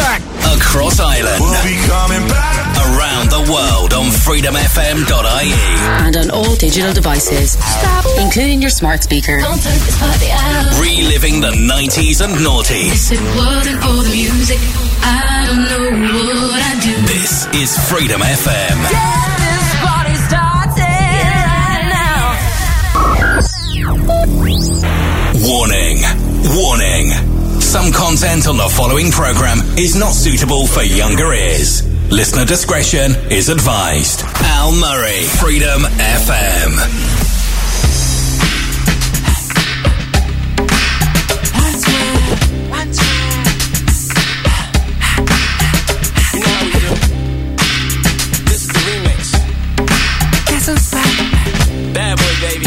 back. Across Ireland. We'll be coming back. Around the world on freedomfm.ie. And on all digital devices. Stop. Including your smart speaker. Don't turn this party out. Reliving the 90s and noughties. If it wasn't for the music, I don't know what I'd do. This is Freedom FM. Get this party started right now. Warning. Warning. Some content on the following program is not suitable for younger ears. Listener discretion is advised. Al Murray, Freedom FM. You know how we do. This is the remix. Bad boy, baby.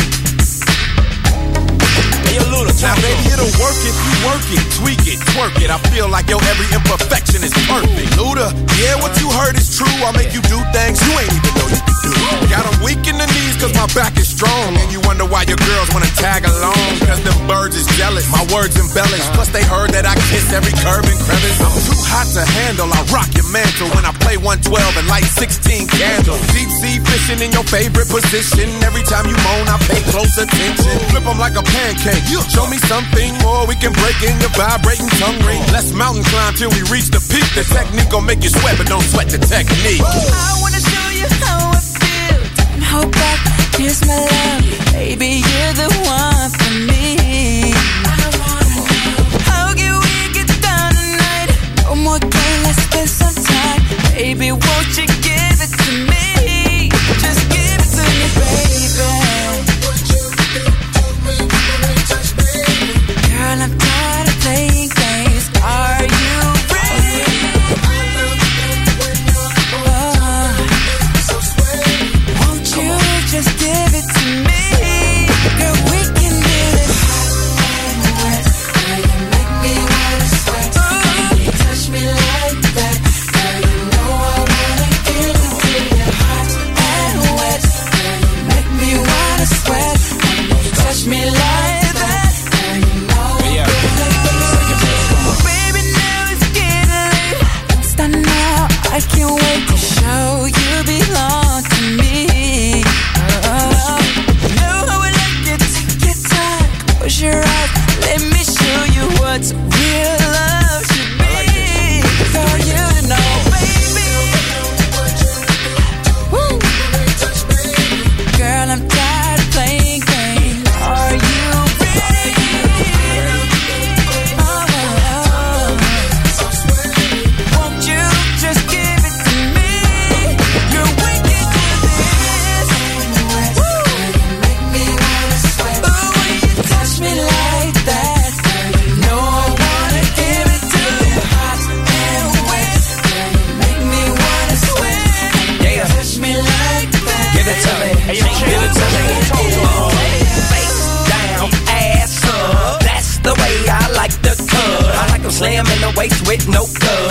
Hey, yo, Luda, Now, talk to baby, it'll work if you work it, tweak it, twerk it. I feel like your every imperfection is perfect. Luda, yeah, what you heard is true. I'll make you do things you ain't even know you do. Got 'em weak in the knees cause my back is strong. And you wonder why your girls wanna tag along. Cause them birds is jealous. My words embellished. Plus they heard that I kiss every curve and crevice. I'm too hot to handle. I rock your mantle when I play 112 and light 16 candles. Deep sea fishing in your favorite position. Every time you moan, I pay close attention. Flip 'em like a pancake. Show me something more. We can break in your vibrating tongue ring. Let's mountain climb till we reach the peak. The technique gon' make you sweat, but don't sweat the technique. I wanna show you how I feel. Don't hold back, here's my love. Baby, you're the one for me. How can we get down tonight? No more game, let's spend some time. Baby, won't you I in the waist with no cut.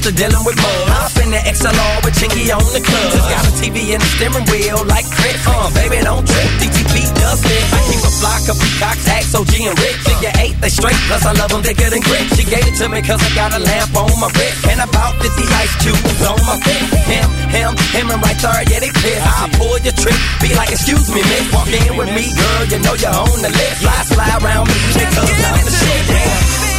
Used to dealing with mud. I spin the XLR with Chinky on the club. Just got a TV and a steering wheel like Chris. Uh, baby, don't trip. DTP does it. I keep a flock of peacocks, Axe, OG, and Rick. Figure eight, they straight. Plus, I love them thicker than grit. She gave it to me cause I got a lamp on my wrist. And about 50 ice cubes on my fist. Him, him, him, and right there, yeah, they pissed. I pull your trick. Be like, excuse me, miss. Walk in with me, girl. You know you're on the list. Fly, fly around me because I'm the shit. Yeah.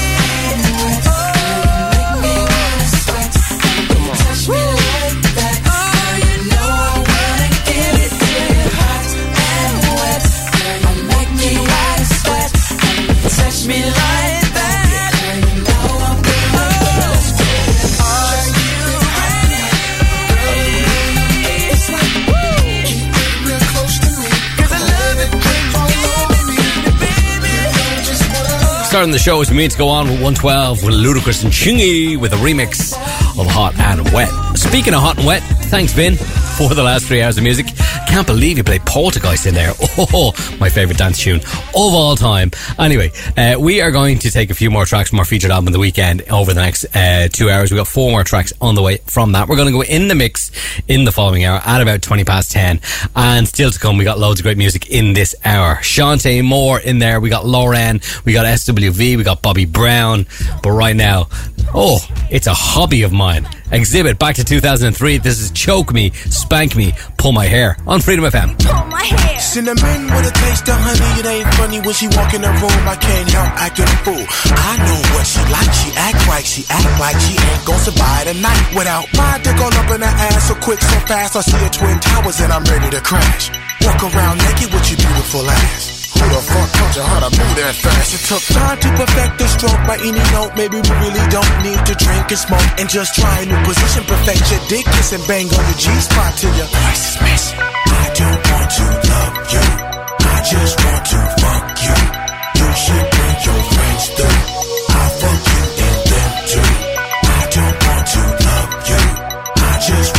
Starting the show as we to go on with 112 with Ludacris and Chingy with a remix of Hot and Wet. Speaking of hot and wet, thanks Vin for the last three hours of music. Can't believe you played Poltergeist in there. Oh, my favourite dance tune of all time. Anyway, uh, we are going to take a few more tracks from our featured album the weekend over the next uh, two hours. We've got four more tracks on the way from that. We're going to go in the mix in the following hour at about 20 past 10. And still to come, we got loads of great music in this hour. Chanté Moore in there. We got Lauren. We got SWV. We got Bobby Brown. But right now, oh, it's a hobby of mine. Exhibit back to 2003. This is Choke Me, Spank Me, Pull My Hair on Freedom FM. Pull my hair. Cinnamon with a taste of honey, it ain't funny when she walk in the room. I can't help acting a fool. I know what she like, she act right, she act like she ain't gonna survive the night without my dick all up in her ass so quick, so fast. I see her twin towers and I'm ready to crash. Walk around naked with your beautiful ass. The you how to move that fast? It took time to perfect the stroke by any note. Maybe we really don't need to drink and smoke and just try a new position. Perfect your dick, kiss and bang on the G spot till your voice is missing. I don't want to love you. I just want to fuck you. You should bring your friends through. I'll fuck you and them too. I don't want to love you. I just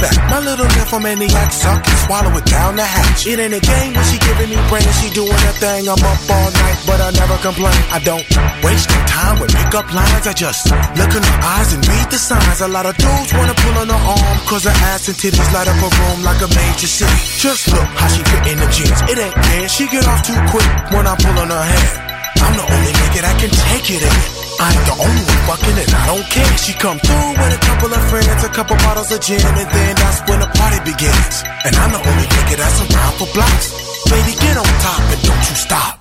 My little nymphomaniac suck and swallow it down the hatch. It ain't a game when she giving me brain. She doing her thing. I'm up all night, but I never complain. I don't waste no time with pickup lines. I just look in her eyes and read the signs. A lot of dudes wanna pull on her arm, cause her ass and titties light up a room like a major city. Just look how she fit in the jeans. It ain't fair. She get off too quick when I pull on her hair. I'm the only nigga that can take it in. I ain't the only one fucking and I don't care. She come through with a couple of friends, a couple bottles of gin, and then that's when the party begins. And I'm the only nigga that's around for blocks. Baby, get on top and don't you stop.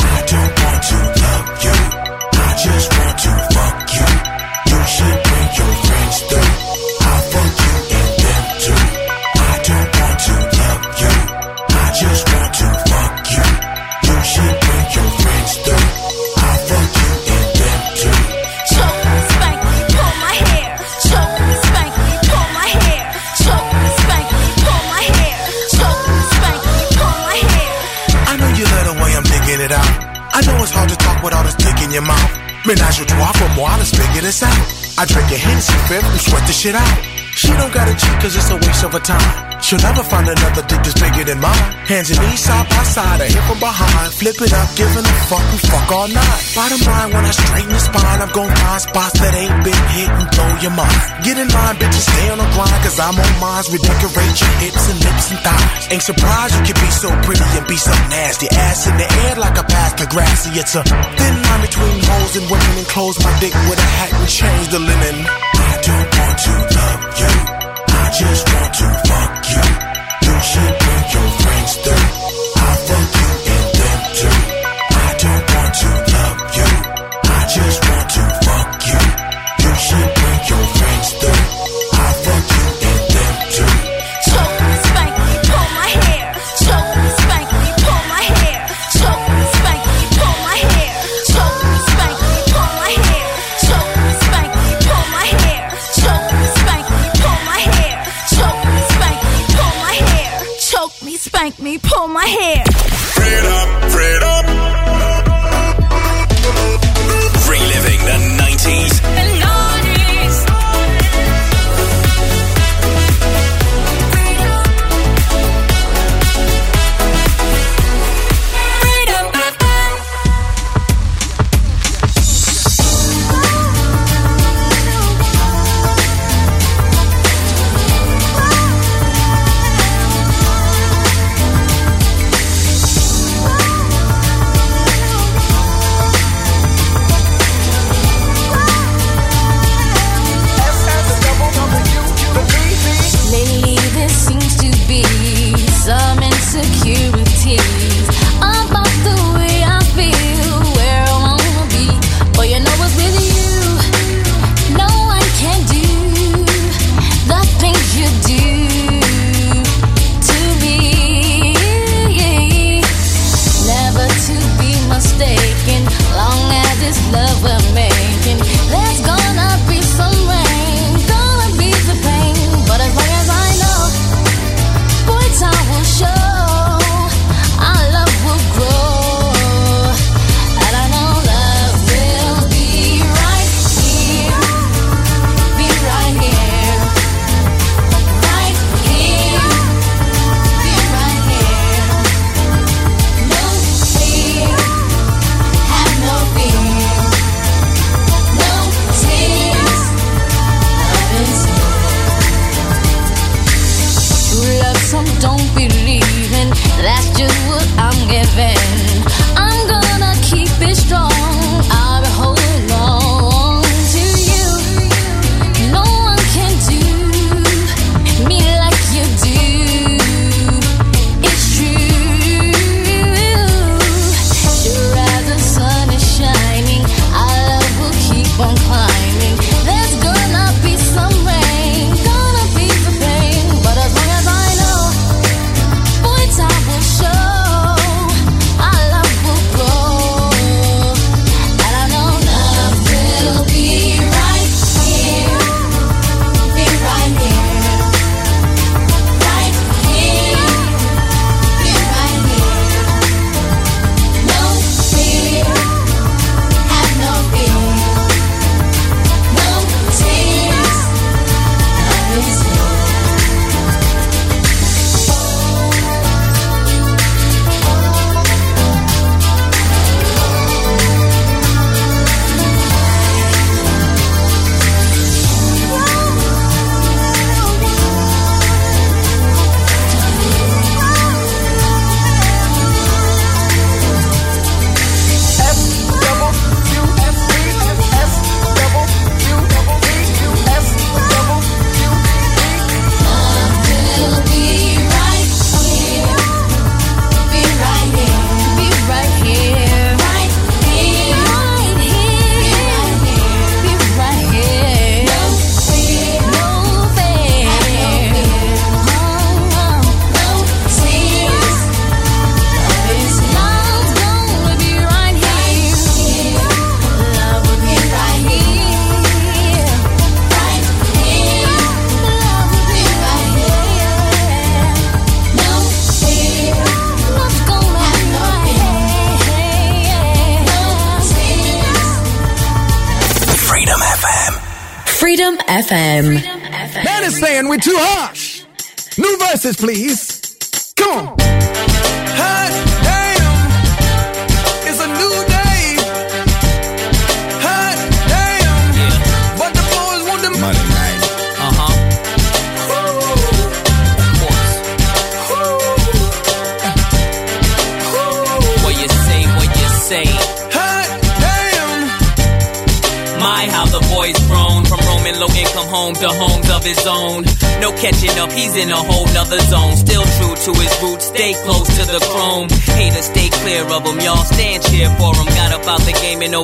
I don't want to love you. I just want to fuck you. You should bring your friends through. I'll fuck you and them too. I don't want to love you. I just want to fuck you. You should bring your friends through. In your mouth. Menage a trois for more, let's figure this out. I drink a Hennessy fifth and sweat the shit out. She don't gotta cheat cause it's a waste of her time. She'll never find another dick that's bigger than mine. Hands and knees side by side, I hit from behind. Flip it up, giving a fuck, we fuck all night. Bottom line, when I straighten the spine, I'm gon' find spots that ain't been hit and blow your mind. Get in line, bitches, stay on the grind, cause I'm on mines. Redecorate your hips and lips and thighs. Ain't surprised you can be so pretty and be so nasty. Ass in the air like a past the grassy. It's a thin line between hoes and women and clothes. My dick with a hat and change the linen. I don't want to love you. I just want to fuck you. You should bring your friends. I'll fuck you and them too. I don't want to love you. I just want to fuck you. You should bring your comb my hair. Freedom, freedom.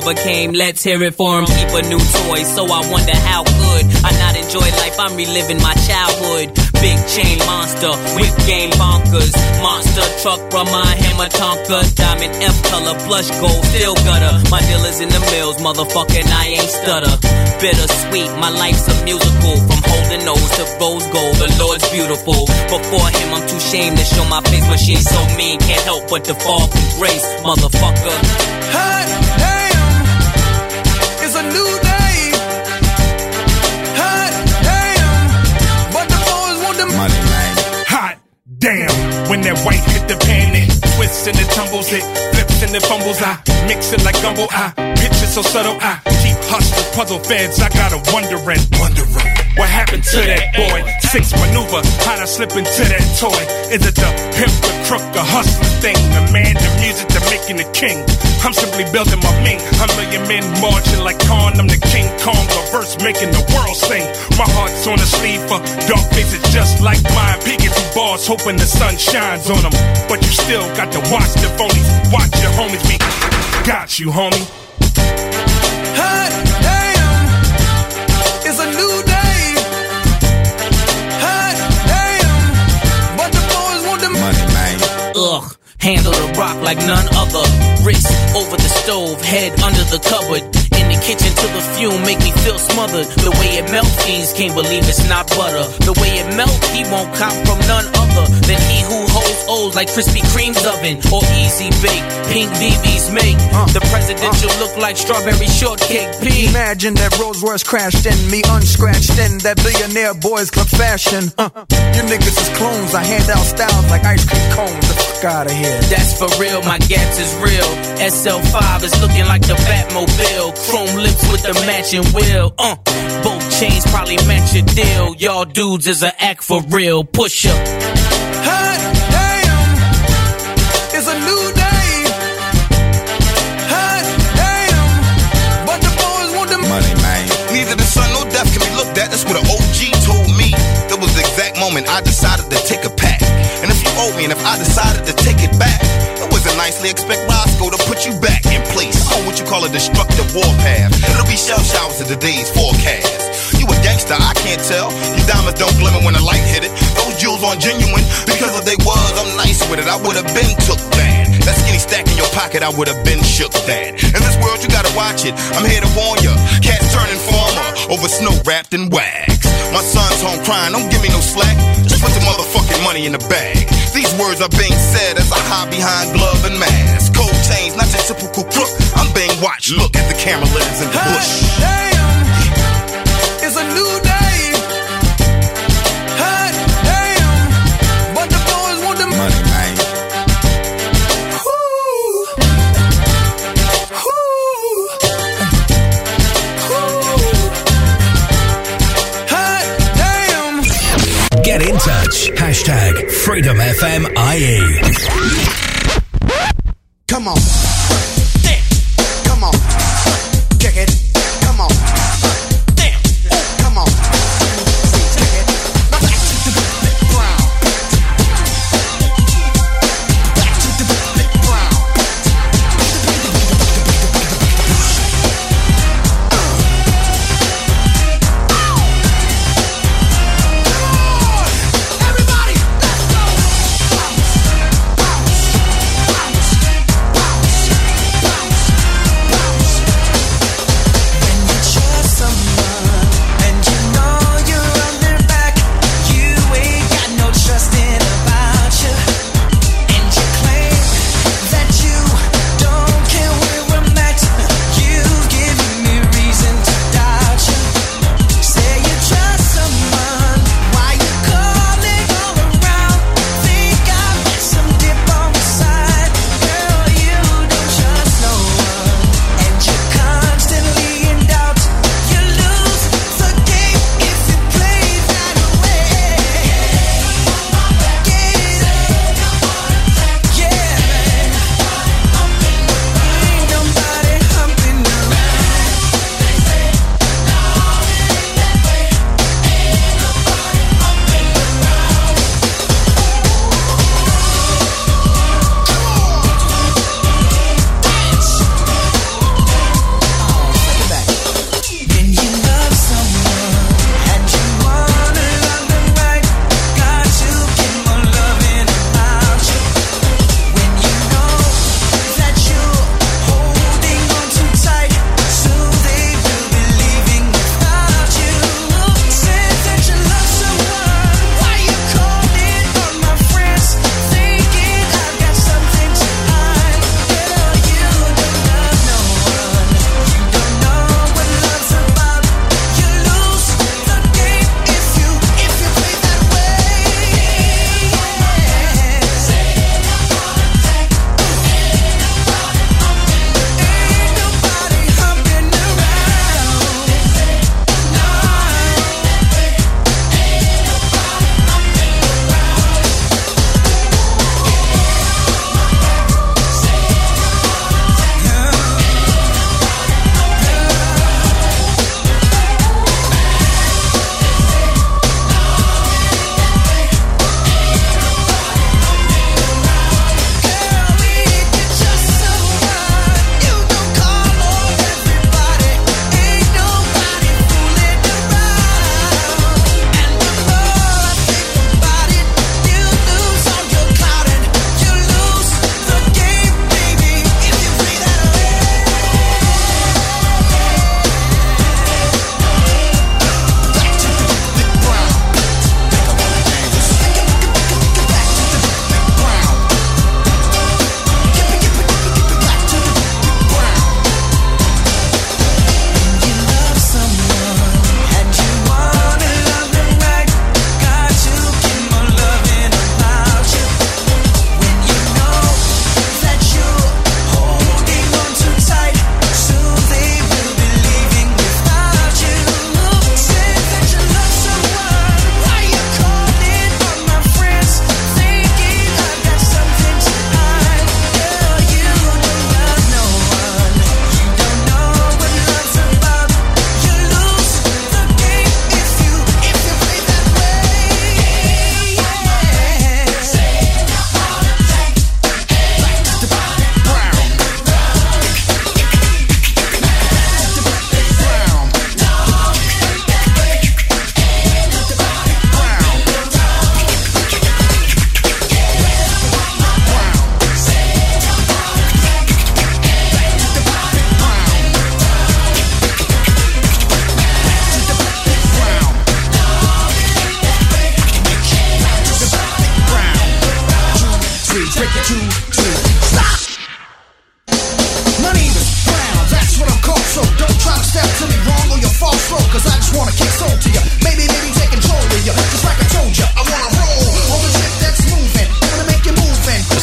Overcame, let's hear it for him. Keep a new toy, so I wonder how could I not enjoy life? I'm reliving my childhood. Big chain monster, whip game bonkers. Monster truck, my hammer tonka. Diamond F color, blush gold, still gutter. My dealers in the mills, motherfucker, I ain't stutter. Bittersweet, my life's a musical. From holding nose to rose gold, the Lord's beautiful. Before him, I'm too ashamed to show my face, but she ain't so mean. Can't help but to fall from grace, motherfucker. hot damn, money. Hot damn, when that white hit the pan, it twists and it tumbles, it flips and it fumbles. I mix it like gumbo. I picture so subtle. I keep hustling, puzzle feds. I gotta wondering, wondering. What happened to that boy? Six maneuver, how'd I slip into that toy? Is it the pimp, the crook, the hustler thing? The man, the music, the making the king. I'm simply building my ming. A million men marching like Khan. I'm the King Kong, a verse making the world sing. My heart's on the sleeve for dark faces just like mine. Peeking through bars, hoping the sun shines on them. But you still got to watch the phonies. Watch your homies be. Got you, homie. Ugh. Handle the rock like none other. Wrist over the stove, head under the cupboard. The kitchen till the fume make me feel smothered. The way it melts, fiends can't believe it's not butter. The way it melts, he won't cop from none other than he who holds O's like Krispy Kreme's oven or Easy Bake. Pink VVs make the presidential look like strawberry shortcake. P. Imagine that Rolls Royce crashed in me unscratched in that billionaire boys club fashion. Uh, you niggas is clones. I hand out styles like ice cream cones. The fuck out of here. That's for real, my gaps is real. SL5 is looking like the Batmobile. Chrome lips with the matching wheel. Uh, both chains probably match your deal. Y'all dudes is a act for real. Push up. Hot damn, it's a new day. Hot damn, but the boys want the money, man. Neither the sun nor death can be looked at. That's what an OG told me. That was the exact moment I decided to take a pack. And if you owe me, and if I decided to take it back, it wasn't nicely expect Roscoe to put you back in place. What you call a destructive warpath. It'll be shell showers in today's forecast. You a gangster, I can't tell. Your diamonds don't glimmer when the light hit it. Those jewels aren't genuine because if they was, I'm nice with it. I would have been took that. That skinny stack in your pocket, I would have been shook that. In this world, you gotta watch it. I'm here to warn ya. Cats turning farmer over snow wrapped in wax. My son's home crying, don't give me no slack. Just put the motherfucking money in the bag. These words are being said as I hide behind glove and mask. Cold chains, not your typical crook. I'm being watched. Look at the camera lens in the bush. It's Freedom FM IE. Come on.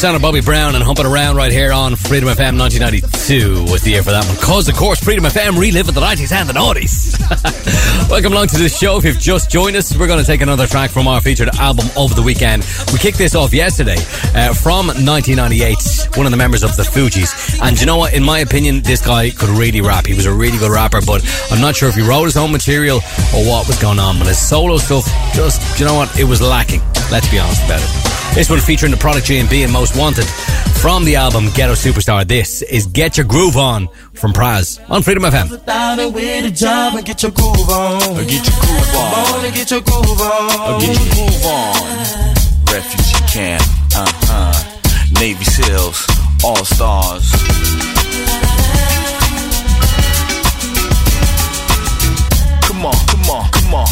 Sound of Bobby Brown and humping around right here on Freedom FM 1992 was the year for that one. Cause, of course, Freedom FM reliving the 90s and the noughties. Welcome along to the show. If you've just joined us, we're going to take another track from our featured album over the weekend. We kicked this off yesterday uh, from 1998, one of the members of the Fugees. And you know what? In my opinion, this guy could really rap. He was a really good rapper, but I'm not sure if he wrote his own material or what was going on. But his solo stuff, just, you know what? It was lacking. Let's be honest about it. This one featuring the Product G&B and Most Wanted from the album Ghetto Supastar. This is Get Your Groove On from Pras on Freedom FM. Without it with a job and get your groove on. Get your groove on. Come get your groove on. Get your groove on. Refugee camp. Uh huh. Navy SEALs. All stars. Come on, come on, come on.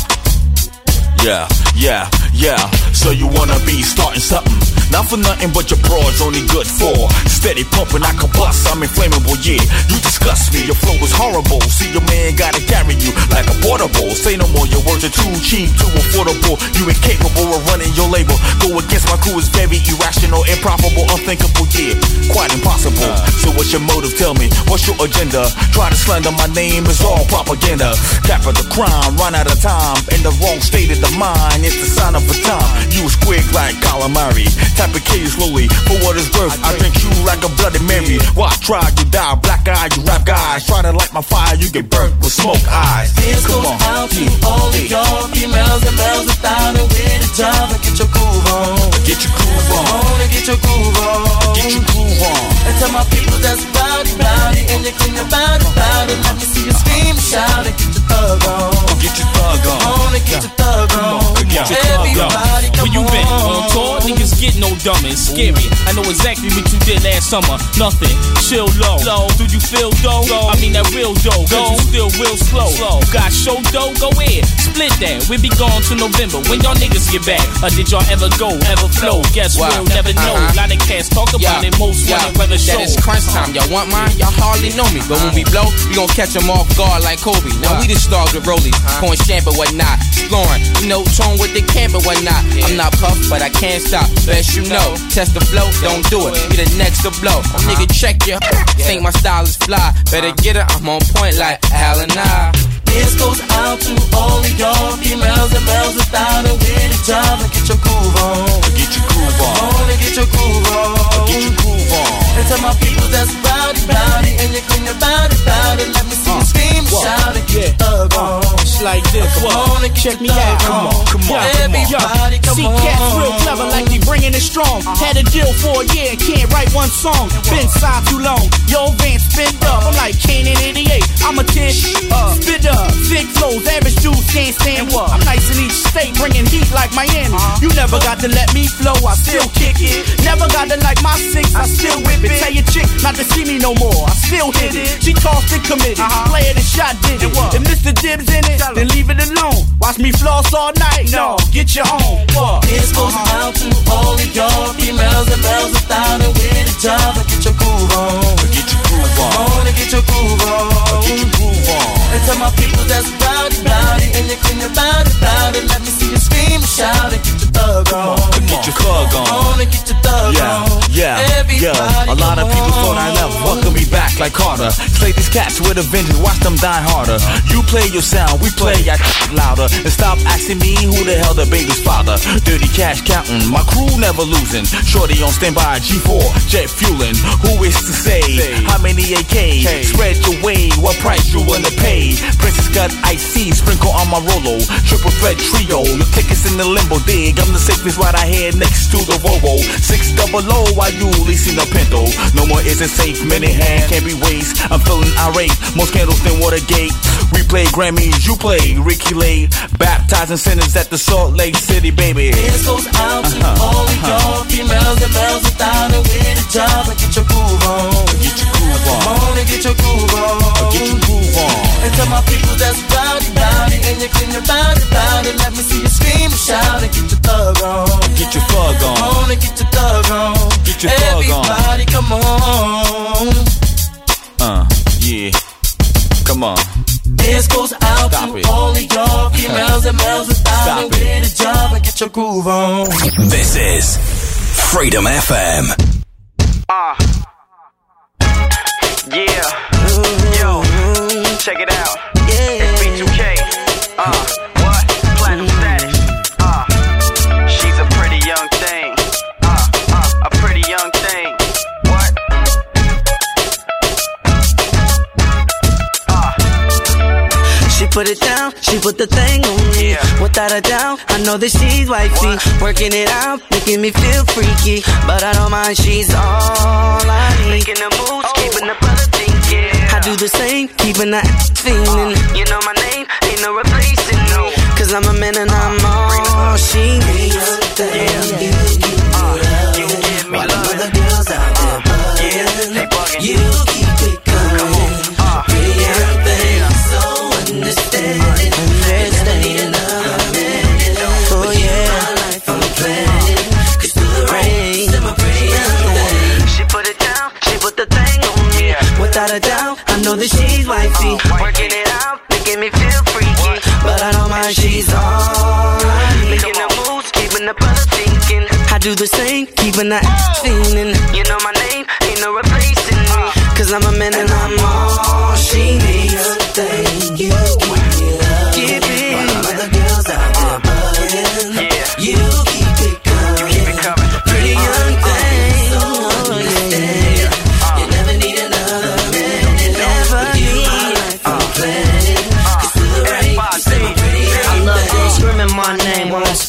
Yeah, yeah, yeah. So you wanna be starting something? Not for nothing, but your broad's only good for steady pumping. I can bust. I'm inflammable, yeah. You disgust me. Your flow is horrible. See your man gotta carry you like a portable. Say no more. Your words are too cheap, too affordable. You incapable of running your label. Go against my crew is very irrational, improbable, unthinkable, yeah. Quite impossible. So what's your motive? Tell me. What's your agenda? Try to slander my name is all propaganda. Cap of the crime, run out of time. In the wrong state of the mind, it's the sign of a time. You squig like calamari. Kill you slowly for what it's worth. I drink you like a bloody Mary. Why try you die? Black eye, you rap guys. Try to light my fire, you get burnt with smoke eyes. This Come goes on. out to all of y'all females and males it with a job get your groove on. Get your groove on. on get your groove on. Get your groove on. And tell my people that's rowdy, rowdy, and you clean your body, body. Let me see you scream shout and get your thug on. Get your thug on. on get your thug on. Get your thug on. Everybody, come Where you been? On tour? Niggas get no dumber. It's scary. I know exactly what you did last summer. Nothing. Chill low. Low. Do you feel dough? I mean that real dough. Go. You still real slow. Slow. Got show dough? Go in. Split that. We be gone till November. When y'all niggas get back? Or did y'all ever go? Ever flow? Guess Wow. we'll never know. Uh-huh. Lot of cats talk about it. Most yo, wanna show. That is crunch time. Y'all want mine? Y'all hardly know me. But when we blow, we gon' catch them off guard like Kobe. Now we the stars with rollies, pouring champ and whatnot. Exploring, you know, tone with the camp and whatnot. I'm not puff, but I can't stop. Best you know. Test the flow, don't do it. Be the next to blow. Uh-huh. Nigga, check ya. Think my style is fly. Better get it, I'm on point like Al and I. This goes out to all of y'all females and males without a with a job and get your groove on. Get your groove Come on. on and get your groove on. Get your groove on. And tell my people that's rowdy, rowdy, and you clean your body, body. Let me see you uh, scream and shout and get thug on. It's like this. Come on and Check me out. Come on. on. Come on, come on. Everybody, come See, cats real clever, like they bringing it strong. Uh-huh. Had a deal for a year, can't write one song. Been signed too long. Yo, Van spinned up. I'm like Kane in 88. I'm a 10. Uh, spit up. Big flows, average dudes can't stand what? I'm nice in each state, bringing heat like Miami. Uh-huh. You never got to let me flow, I still kick it. Never got to like my six, I still whip it. Tell your chick not to see me no more, I still hit it. She tossed and committed. Uh-huh. Player the shot did it. If Mr. Dibs in it, then leave it alone. Watch me floss all night. No, get your own. What? This goes out to all of y'all females and males without a with a job get your groove on. Get your groove on. on get your groove on. Get your groove on. And tell my people that's rowdy, rowdy, and you clean your body, body. Let me see you scream and shout and get your thug on. Get your thug on. on and get your thug Yeah, on. yeah, Everybody yeah. A lot of people thought I left, welcome me back like Carter. Slay these cats with a vengeance, watch them die harder. You play your sound, we play ya louder. And stop asking me who the hell the baby's father. Dirty cash counting, my crew never losing. Shorty on standby, G4, jet fueling. Who is to say how many AK? Spread your way, what price you wanna pay? Princess got IC, sprinkle on my Rolo. Triple threat trio, your tickets in the limbo dig. I'm the safest right I had next to the Volvo. Six double O, while you leasing a Pinto. No more isn't safe, many hands can't be waste. I'm feeling irate, more scandals than Watergate. We play Grammys, you play Ricky Lay. Baptizing sinners at the Salt Lake City, baby. This goes out to Uh-huh, all of y'all females and males without a with a job and get your groove on. Get your groove Come on. on and get your groove on. Get your groove on. And tell my people that's rowdy, rowdy, and you clean your body, body. Let me see you scream and shout and get your thug on. Get your thug Come on. on and get your thug on. Get your thug on. Everybody, come on. Uh, yeah. Come on. This goes out Stop to it. all of y'all females and males without Stop a it. with a job and get your groove on. This is Freedom FM. Uh. Yeah. Yo. Check it out. It's B2K. Uh. What? Platinum status. Uh. She's a pretty young thing. Uh. Uh. A pretty young thing. What? Uh. She put it down, she put the thing on me. Without a doubt, I know that she's wifey. Working it out, making me feel freaky. But I don't mind, she's all I need. Making the moves, oh. keeping the brother thinking. I do the same, keeping the feeling. Uh, you know my name, ain't no replacing me. Cause I'm a man and I'm all she needs. Yeah. You give me love. other girls out there uh, bugging. They bugging. You keep it coming. Uh. Pretty young thing, so understanding. Wifey. Working it out, making me feel freaky. But I don't mind, she's need. Making the moves, keeping the brother thinking. I do the same, keeping that feeling. You know my name, ain't no replacing me. Uh. Cause I'm a man and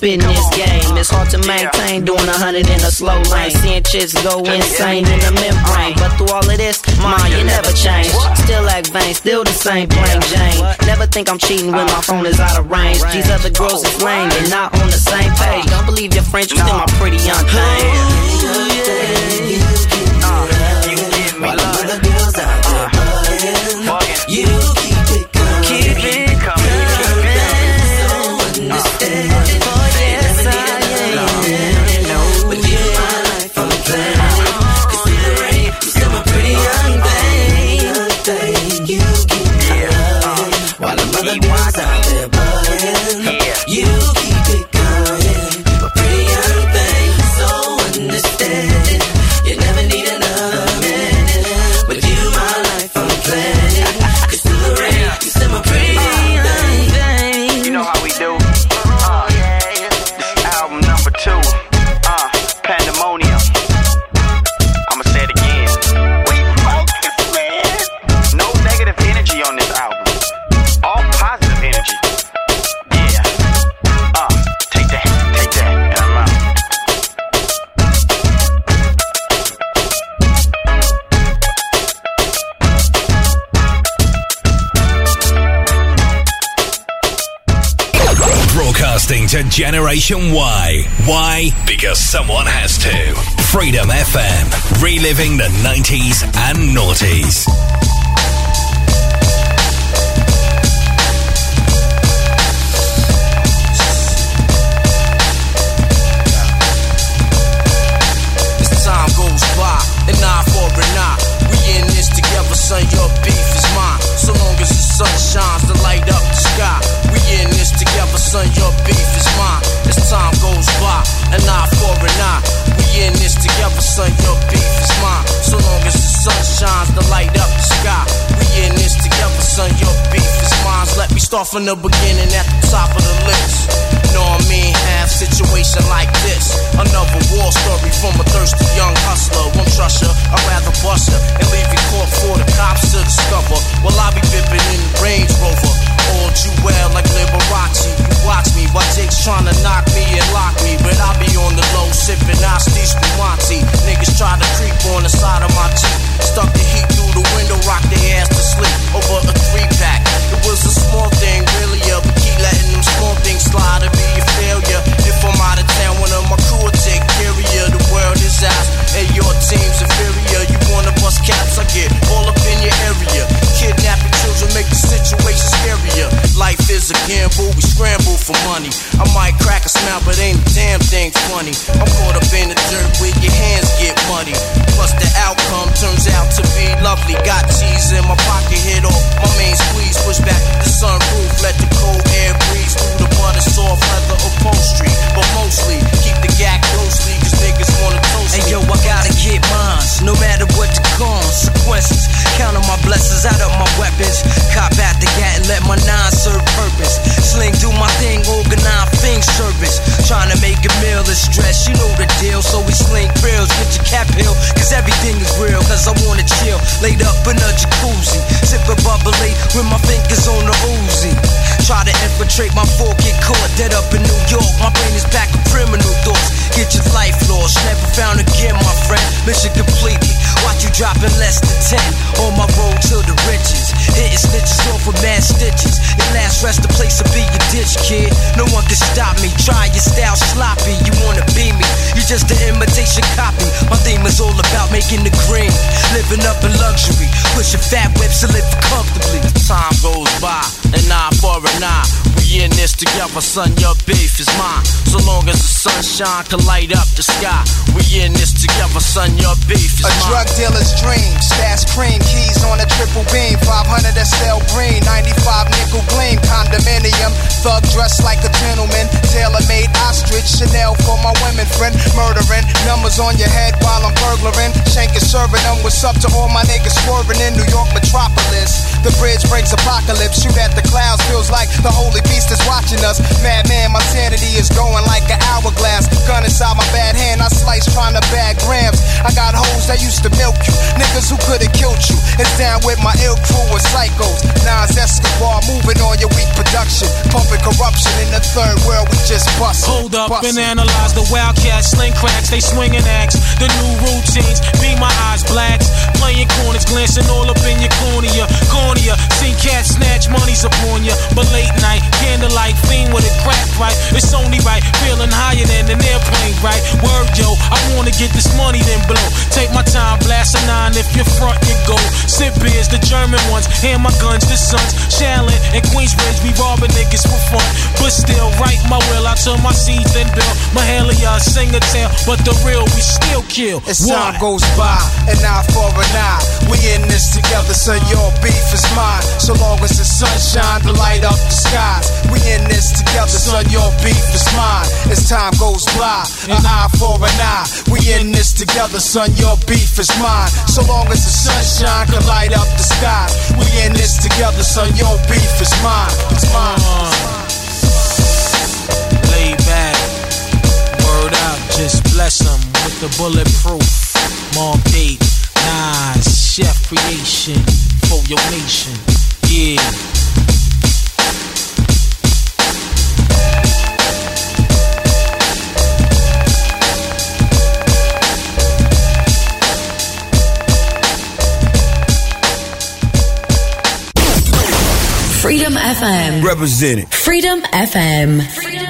spitting this game. It's hard to maintain doing a hundred in a slow lane. Seeing chicks go insane in the membrane. But through all of this, ma, you never change. Still act vain, still the same plain Jane. Never think I'm cheating when my phone is out of range. These other girls is lame, they're not on the same page. Don't believe your French, you still my pretty young thing. While other girls out there. You Generation Y. Why? Because someone has to. Freedom FM. Reliving the 90s and noughties. As time goes by, an eye for an eye. We in this together, son. Your beef is mine. So long as the sun shines to light up the sky. We in this together, son. Your beef is mine. Time goes by, an eye for an eye. We in this together, son. Your beef is mine. So long as the sun shines to light up the sky. We in this together, son. Your beef is mine. Let me start from the beginning at the top of the list. Know what I mean? Have situation like this. Another war story from a thirsty young hustler. Won't trust ya, I'd rather bust ya and leave you caught for the cops to discover. Well, I'll be bipping in the Range Rover. All you well like Liberace. You watch me while Jake's trying to knock me and lock me. But I'll be on the low sipping Asti Spumante. Niggas try to creep on the side of my Jeep. Stuck the heat through the window, rock their ass to sleep over a three pack. It was a small thing, really, keep letting them small things slide to be a failure. If I'm out of town, one of my crew will take care of. The world is ours, and your team's inferior. You wanna bust caps, I get all up in your area. Kidnapping children make the situation scarier. Life is a gamble, we scramble for money. I might crack a smile, but ain't a damn thing funny. I'm caught up in the dirt where your hands get muddy. Plus the outcome turns out to be lovely. Got cheese in my pocket, hit off my main squeeze. Push back the sunroof, let the cold love the soft leather upholstery, but mostly keep the gag closely, cause niggas wanna toast. Hey yo, I gotta get mines, no matter what the consequences. Counting my blessings out of my weapons. Cop at the gat and let my nine serve purpose. Sling, do my thing, organize things, service. Trying to make a meal is stress, you know the deal. So we sling grills, get your cap hill, cause everything is real, cause I wanna chill. Laid up in a jacuzzi, sip a bubbly with my fingers on the Uzi. Try to infiltrate my four kick caught dead up in New York. My brain is back with criminal thoughts. Get your life lost, never found again, my friend. Mission completely. Watch you dropping less than 10 on my road to the riches. Hitting snitches off with mad stitches. Your last rest, the place to be your ditch, kid. No one can stop me. Try your style sloppy. You wanna be me? You're just an imitation copy. My theme is all about making the green, living up in luxury, pushing fat whips to live comfortably. Time goes by, an eye for an eye. We in this together, son. Your beef is mine. So long as the sunshine can light up the sky, we in this together, son. Your beef is A mine. A drug dealer's dream. Stash cream, keys on a triple beam. 500 SL Green, 95 nickel gleam. Condominium, thug dressed like a gentleman. Tailor made ostrich, Chanel for my women friend. Murdering, numbers on your head while I'm burglaring. Shanking, serving them. What's up to all my niggas swerving in New York metropolis? The bridge breaks apocalypse. Shoot at the clouds, feels like the holy beast is watching us. Madman, my sanity is going like an hourglass. Gun inside my bad hand, I slice trying to bag grams. I got hoes that used to milk you, niggas who could've killed you. It's down with my ill crew of psychos. Nas Escobar moving on your weak production, pumping corruption in the third world. We just bust. Hold up and analyze the wildcats, sling cracks, they swinging axe. The new routines, be my eyes blacks. Playing corners, glancing all up in your cornea. Cornea, seen cats snatch monies upon ya. But late night, candlelight, fiend with a crack right. It's only right, feeling higher than an airplane, right? Word, yo, I wanna get this money, then blow. Take my time, blast a nine if you're front, you go. Sip beers, the German ones, hand my guns, the sons. Shaolin and Queensbridge, we robbing niggas for fun. But still, right my will, I turn my seeds and build. Mahalia, sing a tale, but the real, we still kill. As time goes by, an eye for an eye. We in this together, so your beef is mine. So long as the sun sunshine to light up the skies. We in this together, son, your beef is mine. As time goes by, an eye for an eye. We in this together, son, your beef is mine. So long as the sunshine can light up the skies. We in this together, son, your beef is mine. It's mine. Lay back, word out, just bless them with the bulletproof. Mom date, Nas, chef creation for your nation. Yeah. FM. Represented. Freedom FM. Freedom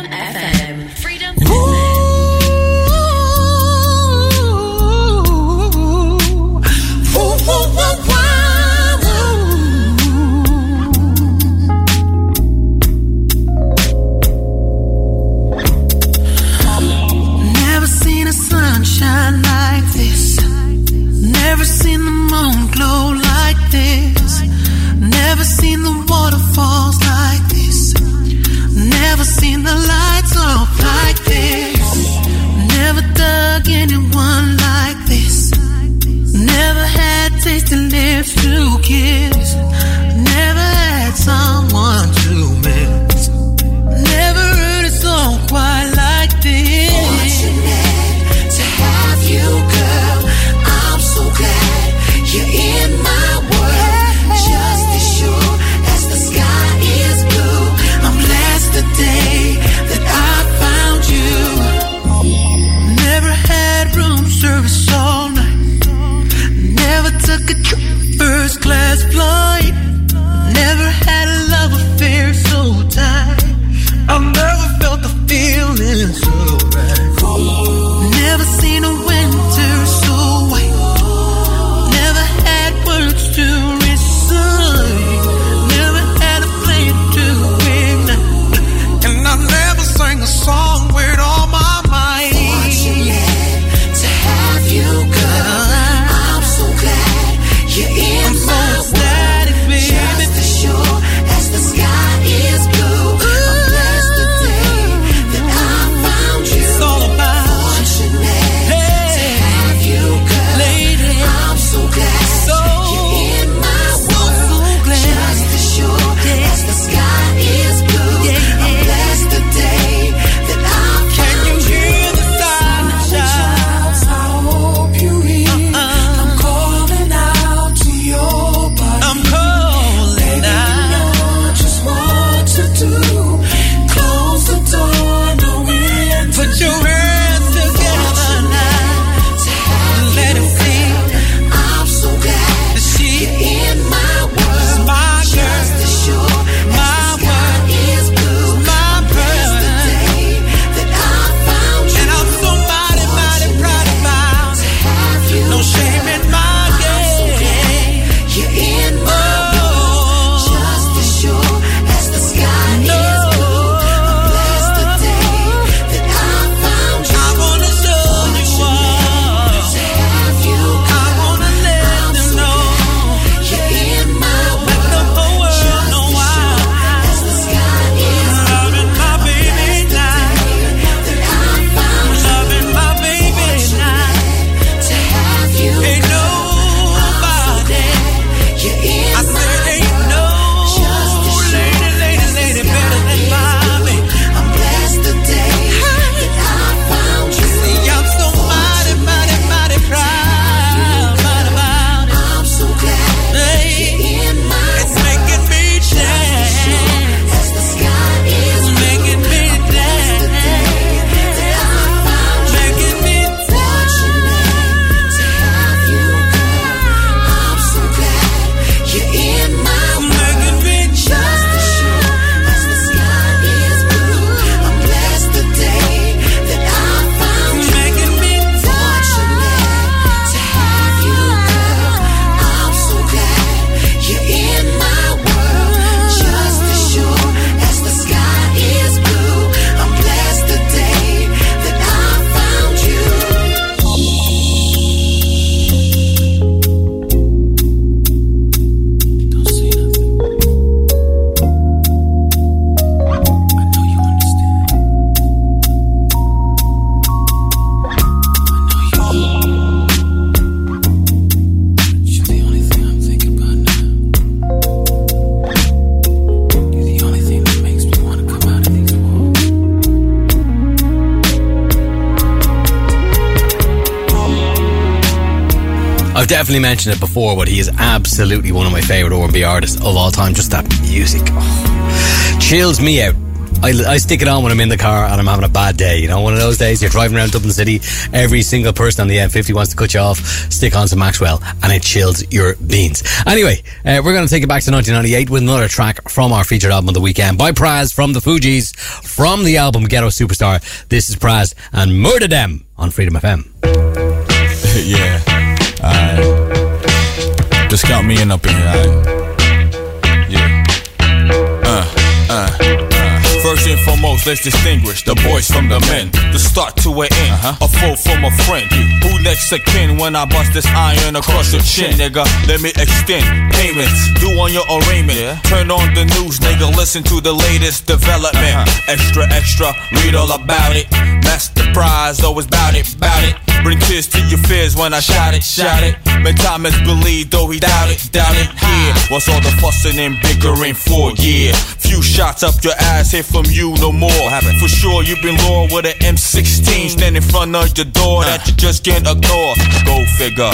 definitely mentioned it before, but he is absolutely one of my favourite R&B artists of all time. Just that music oh, chills me out. I, I stick it on when I'm in the car and I'm having a bad day. You know, one of those days you're driving around Dublin City, every single person on the M50 wants to cut you off, stick on some Maxwell, and it chills your beans. Anyway, uh, we're going to take it back to 1998 with another track from our featured album of the weekend by Pras from the Fugees from the album Ghetto Supastar. This is Pras and Murder Them on Freedom FM. yeah. Alright. Just count me in up in here, alright? Yeah. Uh, uh, uh. First and foremost, let's distinguish the boys from the men. The start to an end, a foe from a friend. Who next to kin when I bust this iron across your chin, nigga? Let me extend payments. Do on your arraignment. Turn on the news, nigga. Listen to the latest development. Extra, extra, read all about it. Master prize, always bout it, bout it. Bring tears to your fears when I shout it, shout it. Make Thomas believe, though he doubt it, doubt it. Yeah, what's all the fussing and bickering for? Yeah, few shots up your ass, hear from you no more. For sure, you've been lured with an M16 stand in front of your door that you just can't ignore. Go figure.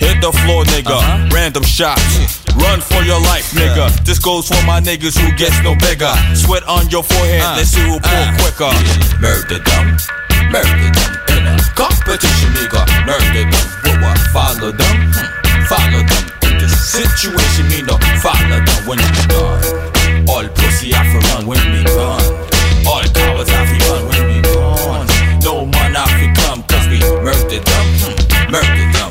Hit the floor, nigga. Uh-huh. Random shots. Run for your life, nigga. This goes for my niggas who gets no bigger. Sweat on your forehead, uh. let's see who pull uh. quicker. Murder them, murder them competition, nigga. Murder them, what? Follow them, follow them in this situation, me no follow them when you gone. All pussy I for run when me gone.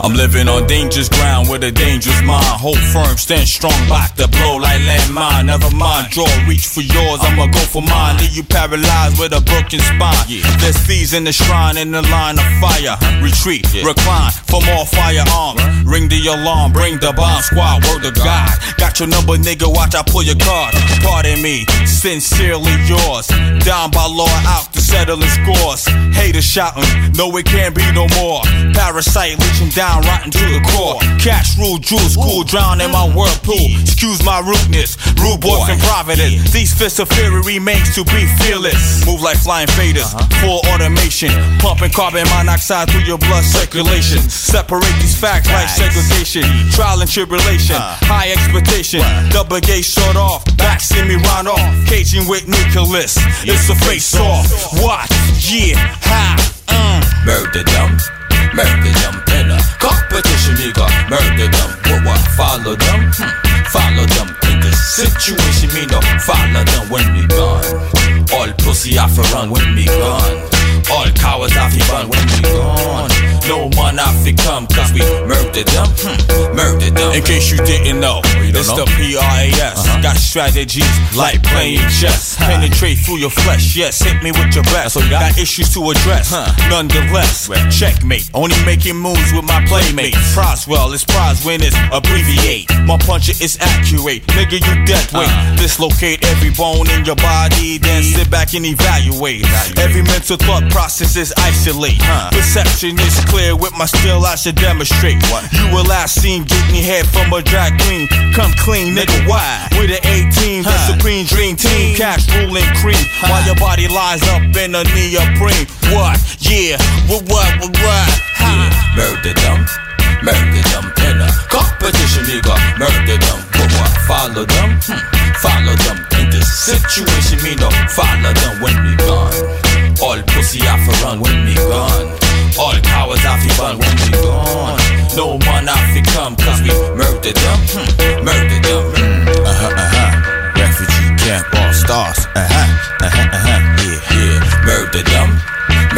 I'm living on dangerous ground with a dangerous mind. Hold firm, stand strong, back the blow like landmine. Never mind, draw, reach for yours. I'ma go for mine. Leave you paralyzed with a broken spine. There's thieves in the shrine in the line of fire. Retreat, recline for more firearms. Ring the alarm, bring the bomb squad. Word to God. Got your number, nigga. Watch I pull your card. Pardon me, sincerely yours. Down by law, out to settling scores. Haters shouting, no, it can't be no more. Parasite reaching down, rotten to the core. Cash rule, jewels, school, drown in my whirlpool. Excuse my rudeness, rude boys and providence. These fists of fury remains to be fearless. Move like flying faders, full automation. Pumping carbon monoxide through your blood circulation. Separate these facts like segregation. Trial and tribulation, high expectation. Double gate short off, back me run off. Caging with Nicholas, it's a face off. Watch, Yeah, ha, mm. Murder them, murder them competition, nigga. Murder them, what, what? Follow them, hmm. follow them in this situation, me no follow them when we gone. All pussy I for run when we gone. All cowards I fi run when we gone. No man I fi come cause we murdered them, hmm. murdered them. In case you didn't know, it's the PRAS. Got strategies like playing chess. Penetrate through your flesh, yes, hit me with your best. got. issues to address, huh. nonetheless. Checkmate, only making moves with my playmates. Proswell, it's prize winners, abbreviate. My puncher is accurate, nigga, you death weight. Dislocate every bone in your body, then sit back and evaluate. Every mental thought process is isolate. Perception is clear with my skill, I should demonstrate. You were last seen getting head from a drag queen. Come clean, nigga, why? With an 18, the supreme dream team, cash ruling cream. While your body lies up in a neoprene. What? Yeah, what, what, what, what? Yeah. Murder them, murder them in a competition, nigga. Murder them, what, what? Follow them, hmm. follow them in this situation, me no follow them when we gone. All pussy I for run when we gone. All cowards I fi run when we gone. No man I fi come cause we murder them, hmm. murder them. Uh huh, uh huh. Refugee camp, all stars. Uh huh, uh huh, uh huh. Yeah, yeah. Murder them,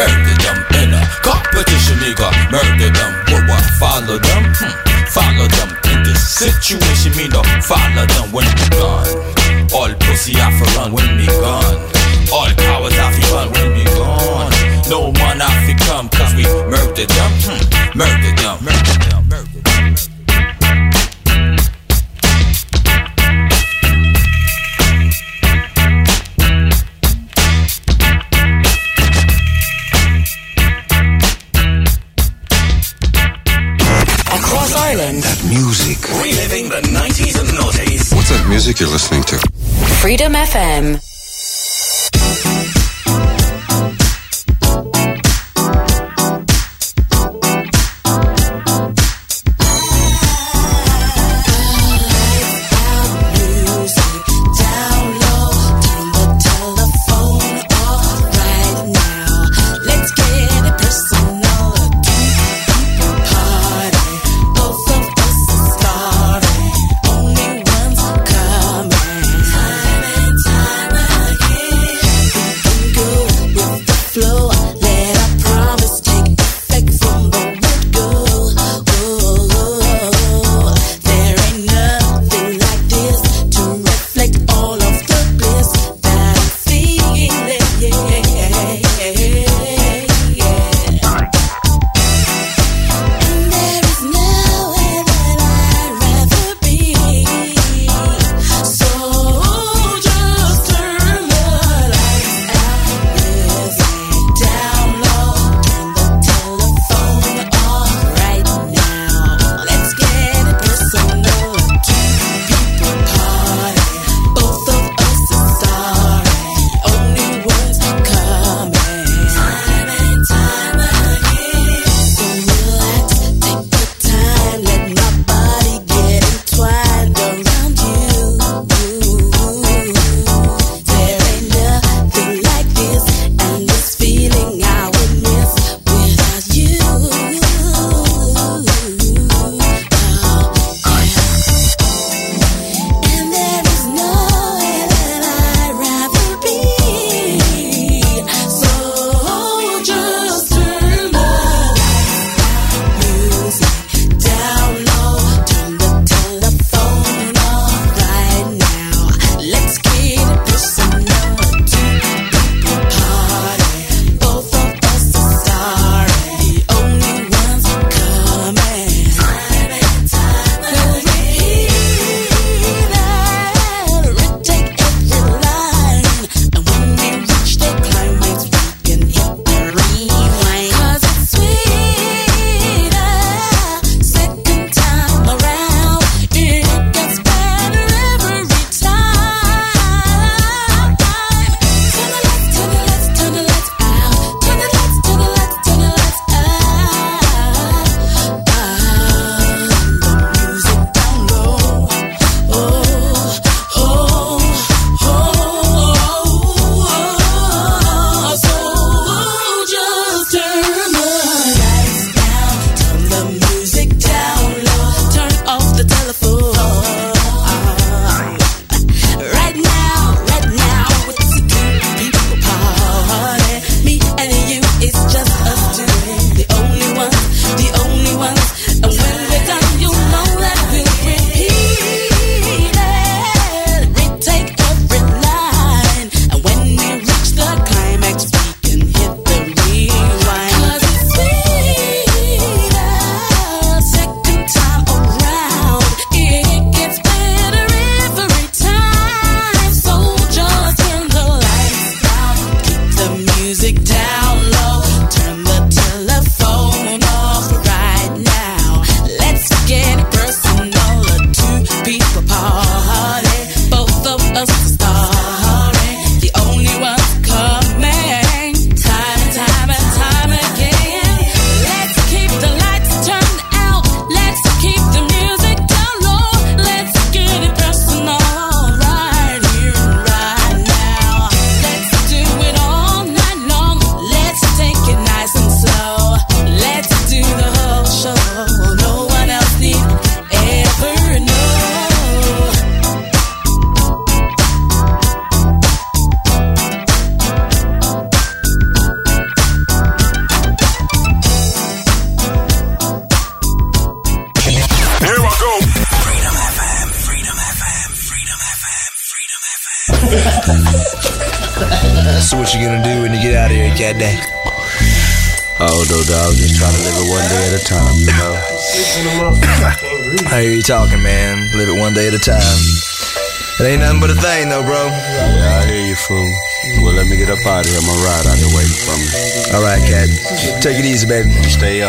murder them in a competition, nigga. Murder them, what, what? Follow them, hmm. follow them in this situation, me no follow them when we gone. All pussy I for run when we gone. All cowards I fi run when we gone. No man I fi come cause we murder them, hmm. murder them, murder them, murder them. Across Ireland. That music. Reliving the 90s and noughties. What's that music you're listening to? Freedom FM. Peace.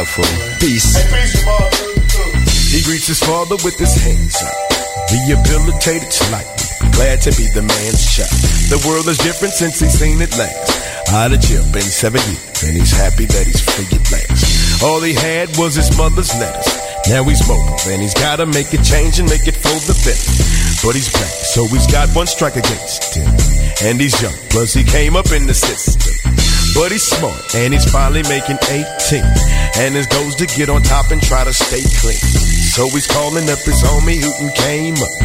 Stay up, fool. Peace. He greets his father with his hands up. Rehabilitated slightly. Glad to be the man's child. The world is different since he's seen it last. Out of jail, been seven years, and he's happy that he's free at last. All he had was his mother's letters. Now he's mobile, and he's gotta make a change and make it for the better. But he's black, so he's got one strike against him. And he's young, plus he came up in the system. But he's smart, and he's finally making 18. And his goal's to get on top and try to stay clean. So he's calling up his homie who came up.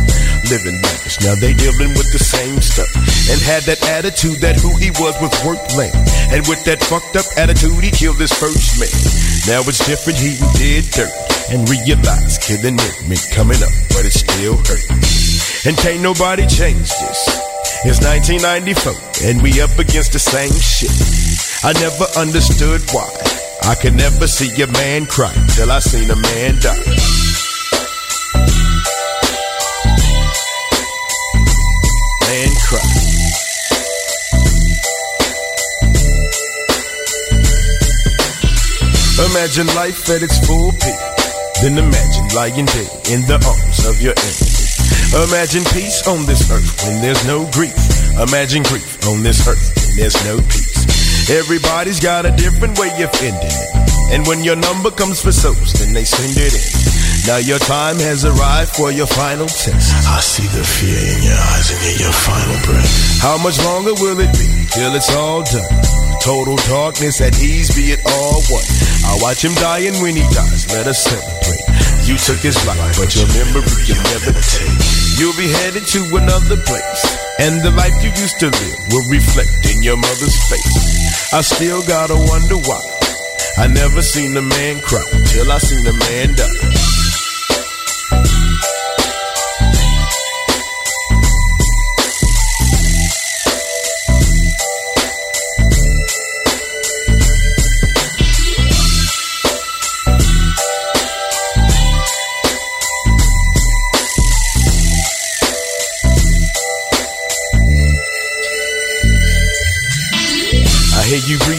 Living lavish, now they dealing with the same stuff. And had that attitude that who he was was worth playing. And with that fucked up attitude, he killed his first man. Now it's different, he did dirt. And realized killing it meant coming up, but it still hurt. And can't nobody change this. It's 1994, and we up against the same shit. I never understood why. I could never see a man cry till I seen a man die. Man cry. Imagine life at its full peak. Then imagine lying dead in the arms of your enemy. Imagine peace on this earth when there's no grief. Imagine grief on this earth when there's no peace. Everybody's got a different way of ending it. And when your number comes for souls, then they send it in. Now your time has arrived for your final test. I see the fear in your eyes and hear your final breath. How much longer will it be till it's all done? Total darkness at ease, be it all one. I watch him die, and when he dies, let us celebrate. You took his life, but your memory you'll never take. You'll be headed to another place, and the life you used to live will reflect in your mother's face. I still gotta wonder why. I never seen a man cry till I seen a man die.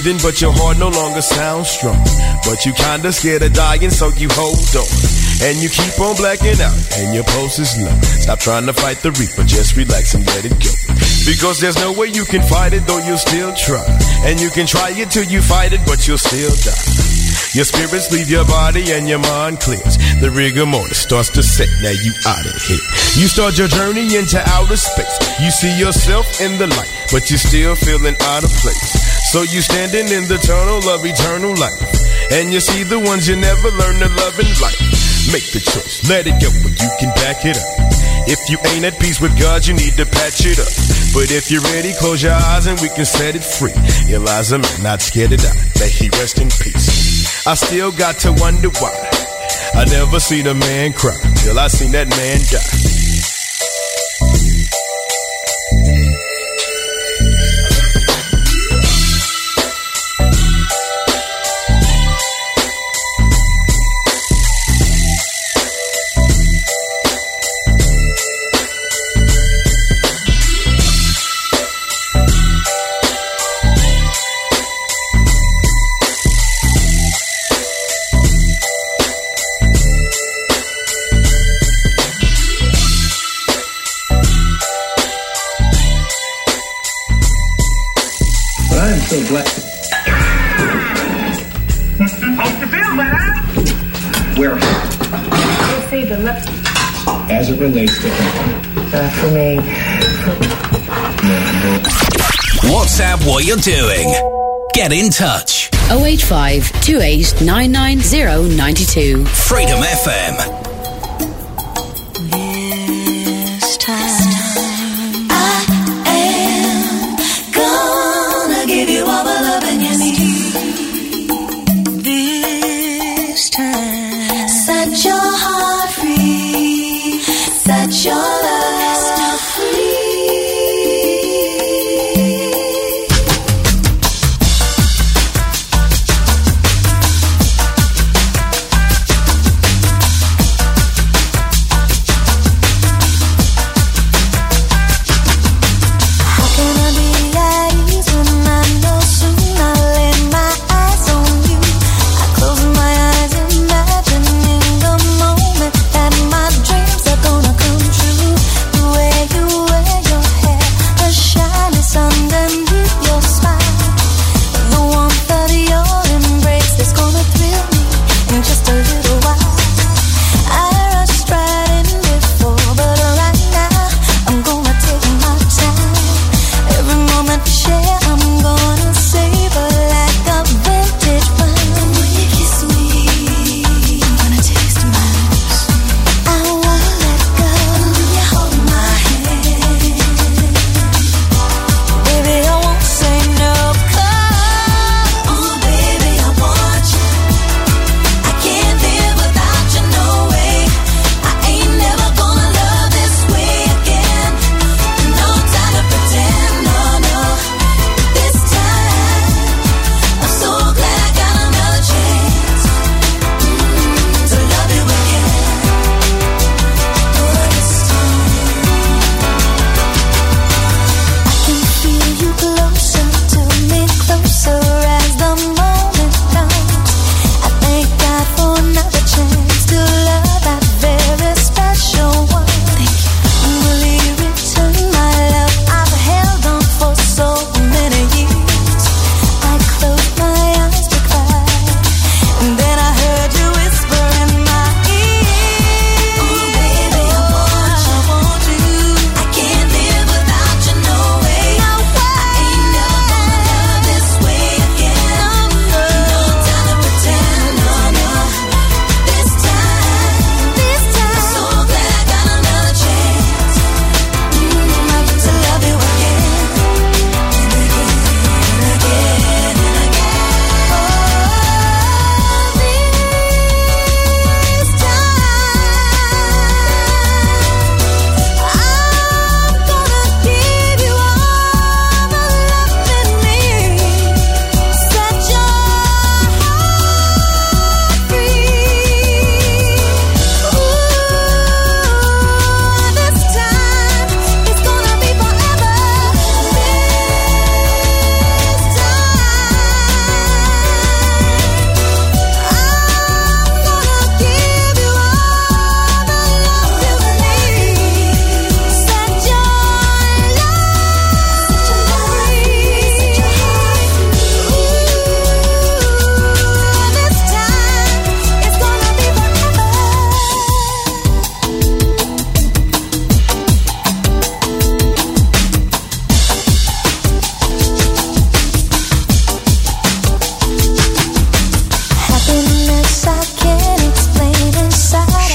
Breathing, but your heart no longer sounds strong. But you kinda scared of dying, so you hold on. And you keep on blacking out, and your pulse is low. Stop trying to fight the reaper, just relax and let it go. Because there's no way you can fight it, though you'll still try. And you can try it till you fight it, but you'll still die. Your spirits leave your body and your mind clears. The rigor mortis starts to set, now you out of here. You start your journey into outer space. You see yourself in the light, but you're still feeling out of place. So you standing in the tunnel of eternal life. And you see the ones you never learn to love in life. Make the choice, let it go, but you can back it up. If you ain't at peace with God, you need to patch it up. But if you're ready, close your eyes and we can set it free. Eliza, man, not scared to die. May he rest in peace. I still got to wonder why. I never seen a man cry till I seen that man die. Hope you feel better. Where? We'll see the left. As it relates to him. Uh, for me. WhatsApp what you're doing. Get in touch. 085 28 990 92. Freedom FM.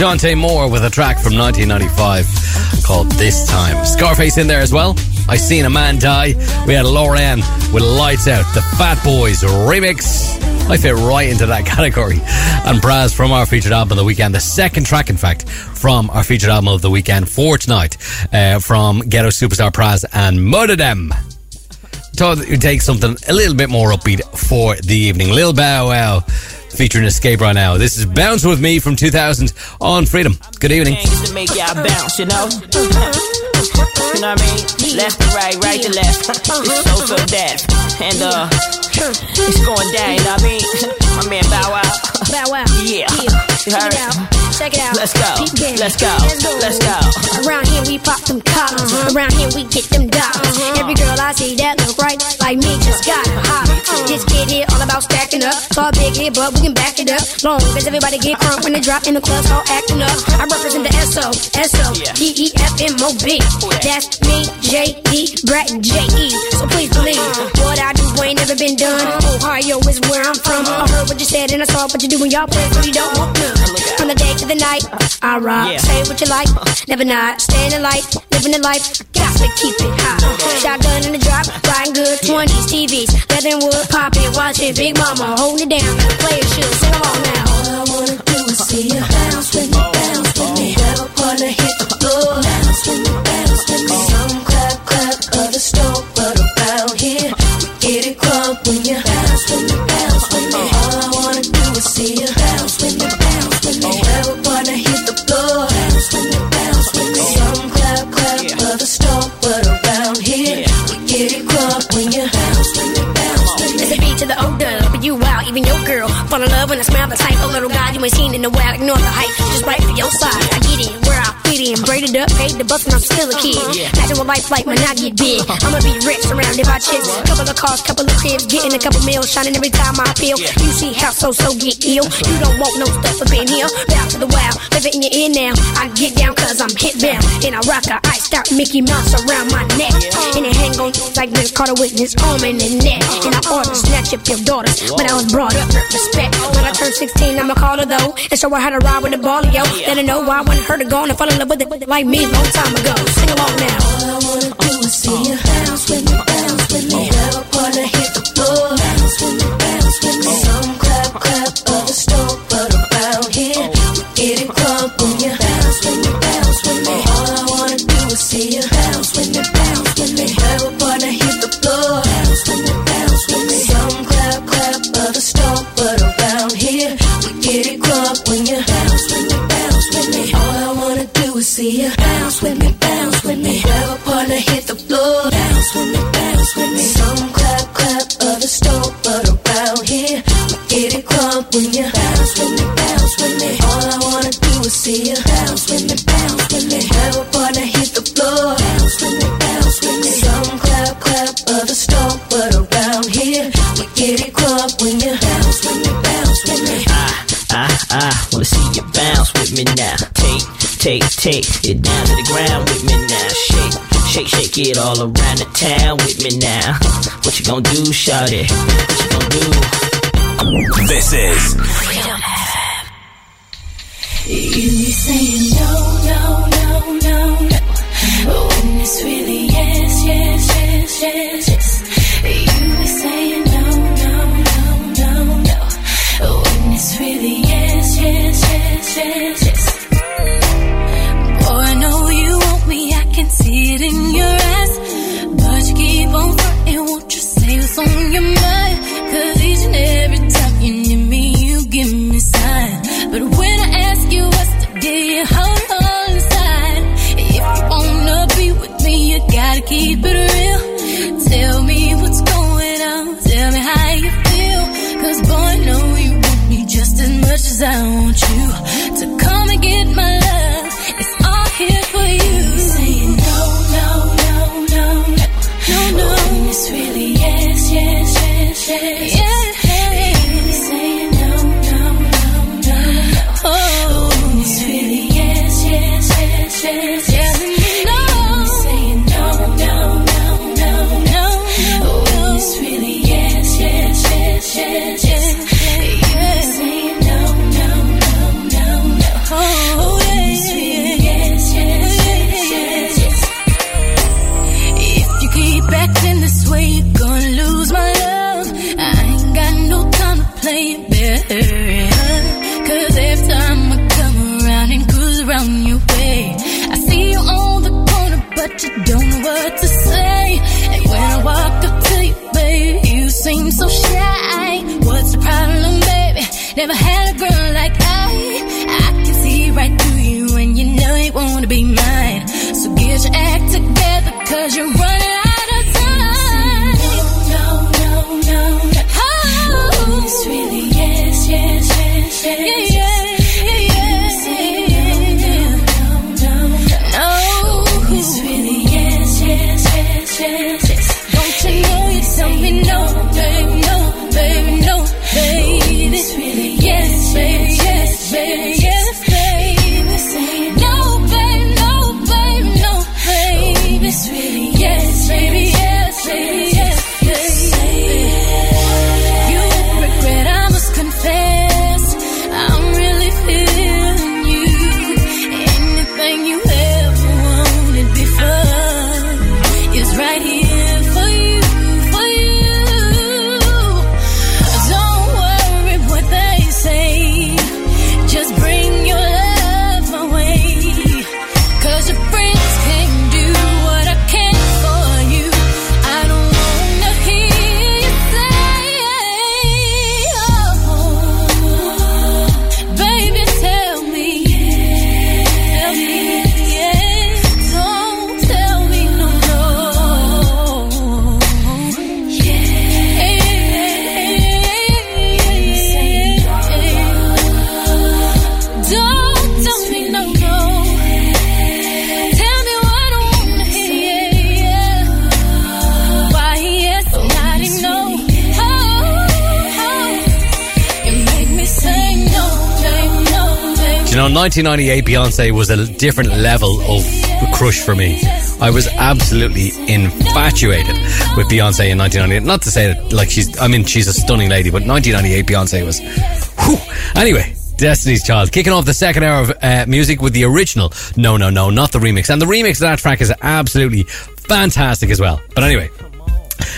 Chanté Moore with a track from 1995 called This Time. Scarface in there as well. I Seen a Man Die. We had Lauren with Lights Out. The Fat Boys remix. I fit right into that category. And Pras from our featured album of the weekend. The second track, in fact, from our featured album of the weekend for tonight uh, from Ghetto Supastar Pras and Murder Them. Thought we'd take something a little bit more upbeat for the evening. Lil Bow Wow featuring Xscape right now. This is Bounce With Me from 2000 on Freedom. Good evening. You know? What I mean? Left to right, right to left. It's so, so deaf. And, uh, it's going down, you know what I mean? My man Bow Wow. Bow Wow. Yeah. You Check it out. Check it out. Let's go. Let's go. Let's go. Around here we pop them collars. Uh-huh. Around here we get them dollars. Uh-huh. Every girl I see that look right like me just got a holler. This kid here all about stacking up. Saw a big hit, but we can back it up. Long as everybody get crunk when they drop in the club, all acting up. I represent the SO, SO, That's me, J-D, Brett, J-E. So please believe uh-huh. what I do ain't never been done. Ohio is where I'm from. I heard what you said and I saw what you do in y'all place, but you don't want none. From the day to the night, I rock. Yeah. Say what you like, never not. Stay in the light, living the life. Got to keep it hot. Shotgun in the drop, riding good. 20s, TVs, leather and wood, popping, watching Big Mama, holding it down. Play a shoe, sing along now. All I wanna do is see you bounce with me, bounce with me. Have a partner hit the floor, bounce with me, bounce with me. Some clap, clap, others stomp, see you bounce with me, bounce with me. Have a partner hit the floor. Some clap, clap, others stomp, but around here we get it crump when you bounce with me, bounce me. It's a beat to the old dub, but you even your girl fall in love when I smell the type of little guy you ain't seen in a while. Ignore the hype, just right for your side. I get in where I fit in, braided up, paid the bus, and I'm still a kid. Imagine what life like when I get big. I'ma be rich, surrounded by chicks, couple of cars, couple of cribs, getting a couple meals, shining every time I feel. You see how so so get ill. You don't want no stuff up in here. Bow to the wild, live it in your ear now. I get down cause I'm hit bound, and I rock a iced out Mickey Mouse around my neck, and it hang on like Vince Carter with his arm in the neck. And I ought to snatch up your daughters, but I was brought up respect. When I turn 16, I'ma call her though, and show her how to ride with the ball, yo. Let her know why I wanted her to go and fall in love with it like me long time ago. Sing along now. All I wanna do is see you bounce with me, bounce with me. A partner hit the floor, bounce with me, bounce with me. Some clap, clap, others stomp, but around here we get it when you bounce with me, bounce with me. All I wanna do is see you bounce with me, see you bounce with me, bounce with me. Have a partner hit the floor, bounce with me, bounce with me. Some clap, clap, others stomp, but around here we get it crump when you bounce with me, bounce with me. All I wanna do is see you bounce with me, bounce with me. Have a partner hit the floor, bounce with me, bounce with me. Some clap, clap, others stomp, but around here we get it crump when you bounce with me, bounce with me. I, I wanna see you bounce with me now. Take, take, take it down to the ground with me now. Shake, shake, shake it all around the town with me now. What you gonna do, shout it? What you gonna do? This is You be saying no, no, no, no, no. When it's really yes, yes, yes, yes, yes. You be saying no, no, no, no, no. When it's really yes, yes, yes, yes, yes. See it in your eyes. But you keep on fronting, won't you say what's on your mind? Cause each and every time you need me, you give me sign. But when I ask you what's the deal, hold on inside. If you wanna be with me, you gotta keep it real. Tell me what's going on, tell me how you feel. Cause boy, I know you want me just as much as I want you. To come and get my love, it's all here for you. Really yes, yes, yes, yes. Never had a girl like I. I can see right through you, and you know you wanna be mine. So get your act together, cause you're running know, 1998 Beyonce was a different level of crush for me. I was absolutely infatuated with Beyonce in 1998. Not to say that, like, she's, I mean, she's a stunning lady, but 1998 Beyonce was, whew. Anyway, Destiny's Child. Kicking off the second hour of uh, music with the original. No, no, no, not the remix. And the remix of that track is absolutely fantastic as well. But anyway,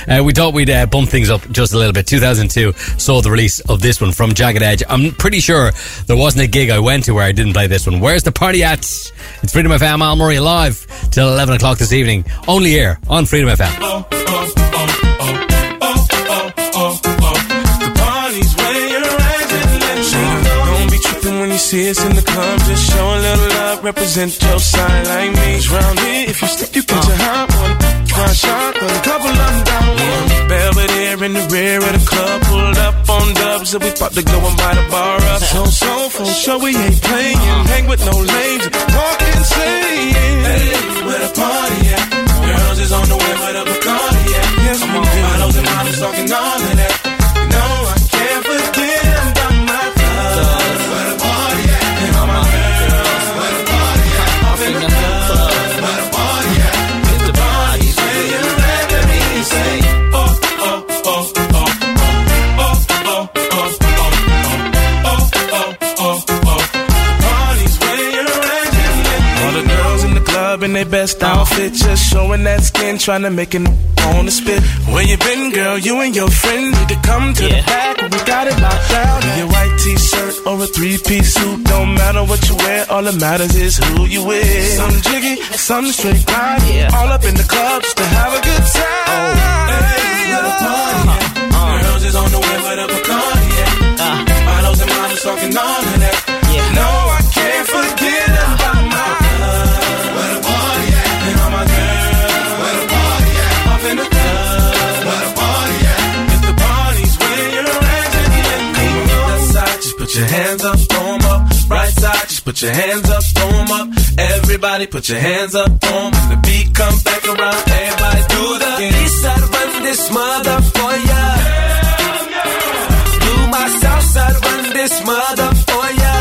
uh, we thought we'd uh, bump things up just a little bit. 2002 saw the release of this one from Jagged Edge. I'm pretty sure there wasn't a gig I went to where I didn't play this one. Where's the party at? It's Freedom FM Al Murray live till 11 o'clock this evening. Only here on Freedom FM. The you see us in the club. Just show a little love, represent your side like me. 'Cause round here, if you slip, you catch a hot one. Try a shot, but a couple of them down one. Belvedere in the rear of the club, pulled up on dubs, and we about to go and buy the bar up. So, so, for sure, we ain't playing. Uh-huh. Hang with no lames, walk insane. Hey, where the party at? Girls is on the way, where the Bacardi at? Yes, Come on, models and models talking all of that. Their best outfit, just showing that skin, trying to make it on the spit. Where you been, girl? You and your friend need to come to the back. We got it locked down. In your white t-shirt or a three-piece suit, don't matter what you wear. All that matters is who you with. Some jiggy, some straight grind. All up in the club just to have a good time. Oh. Hey, where the party at? Girls is on the way with a Bacardi at. Models and models talking all of that. No, your hands up, throw 'em up. Right side, just put your hands up, throw 'em up. Everybody put your hands up, throw 'em. When the beat comes back around, everybody do the east side, run this mother for ya. Do my south side, run this mother for ya.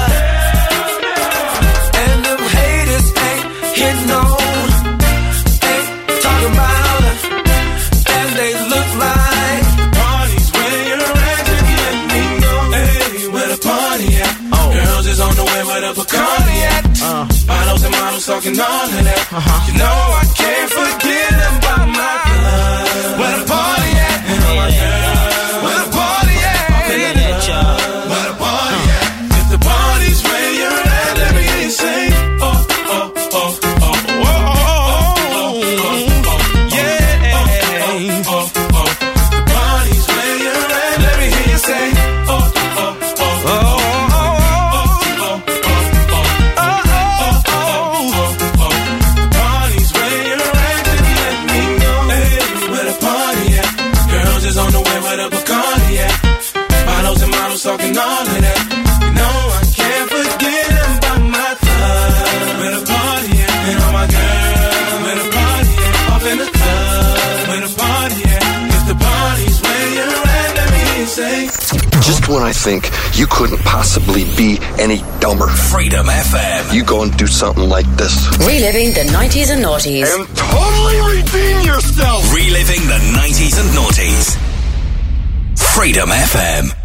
And them haters ain't hitting on, bottle of cognac. Uh. Models and models talking all of that. Uh-huh. You know I can't forget when I think you couldn't possibly be any dumber. Freedom FM. You go and do something like this. Reliving the 90s and noughties. And totally redeem yourself. Reliving the 90s and noughties. Freedom FM.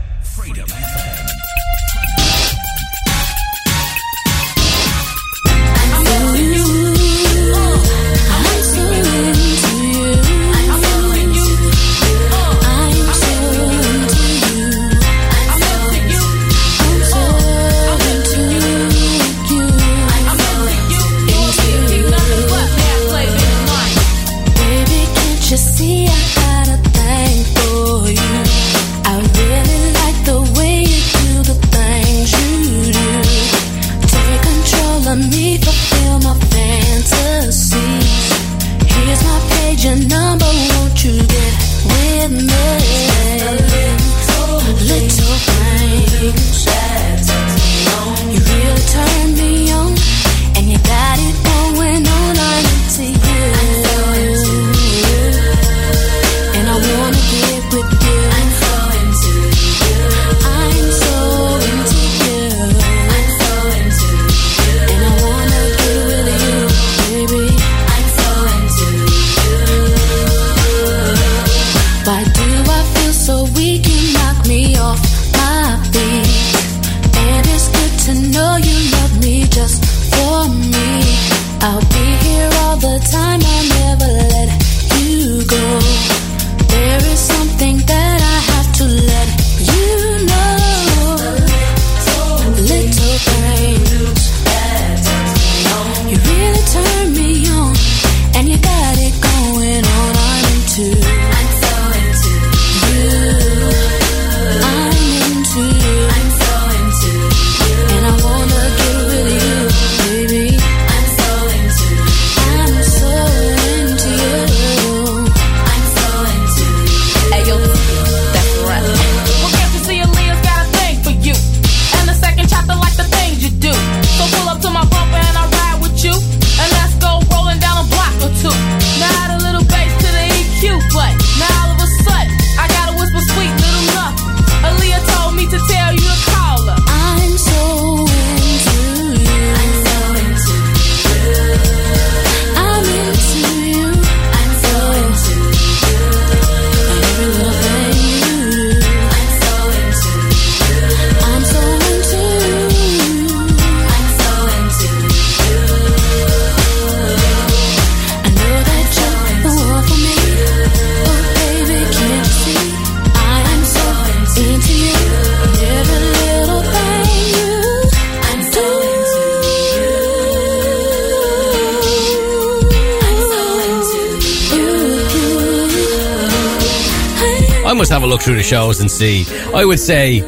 Must have a look through the shows and see. I would say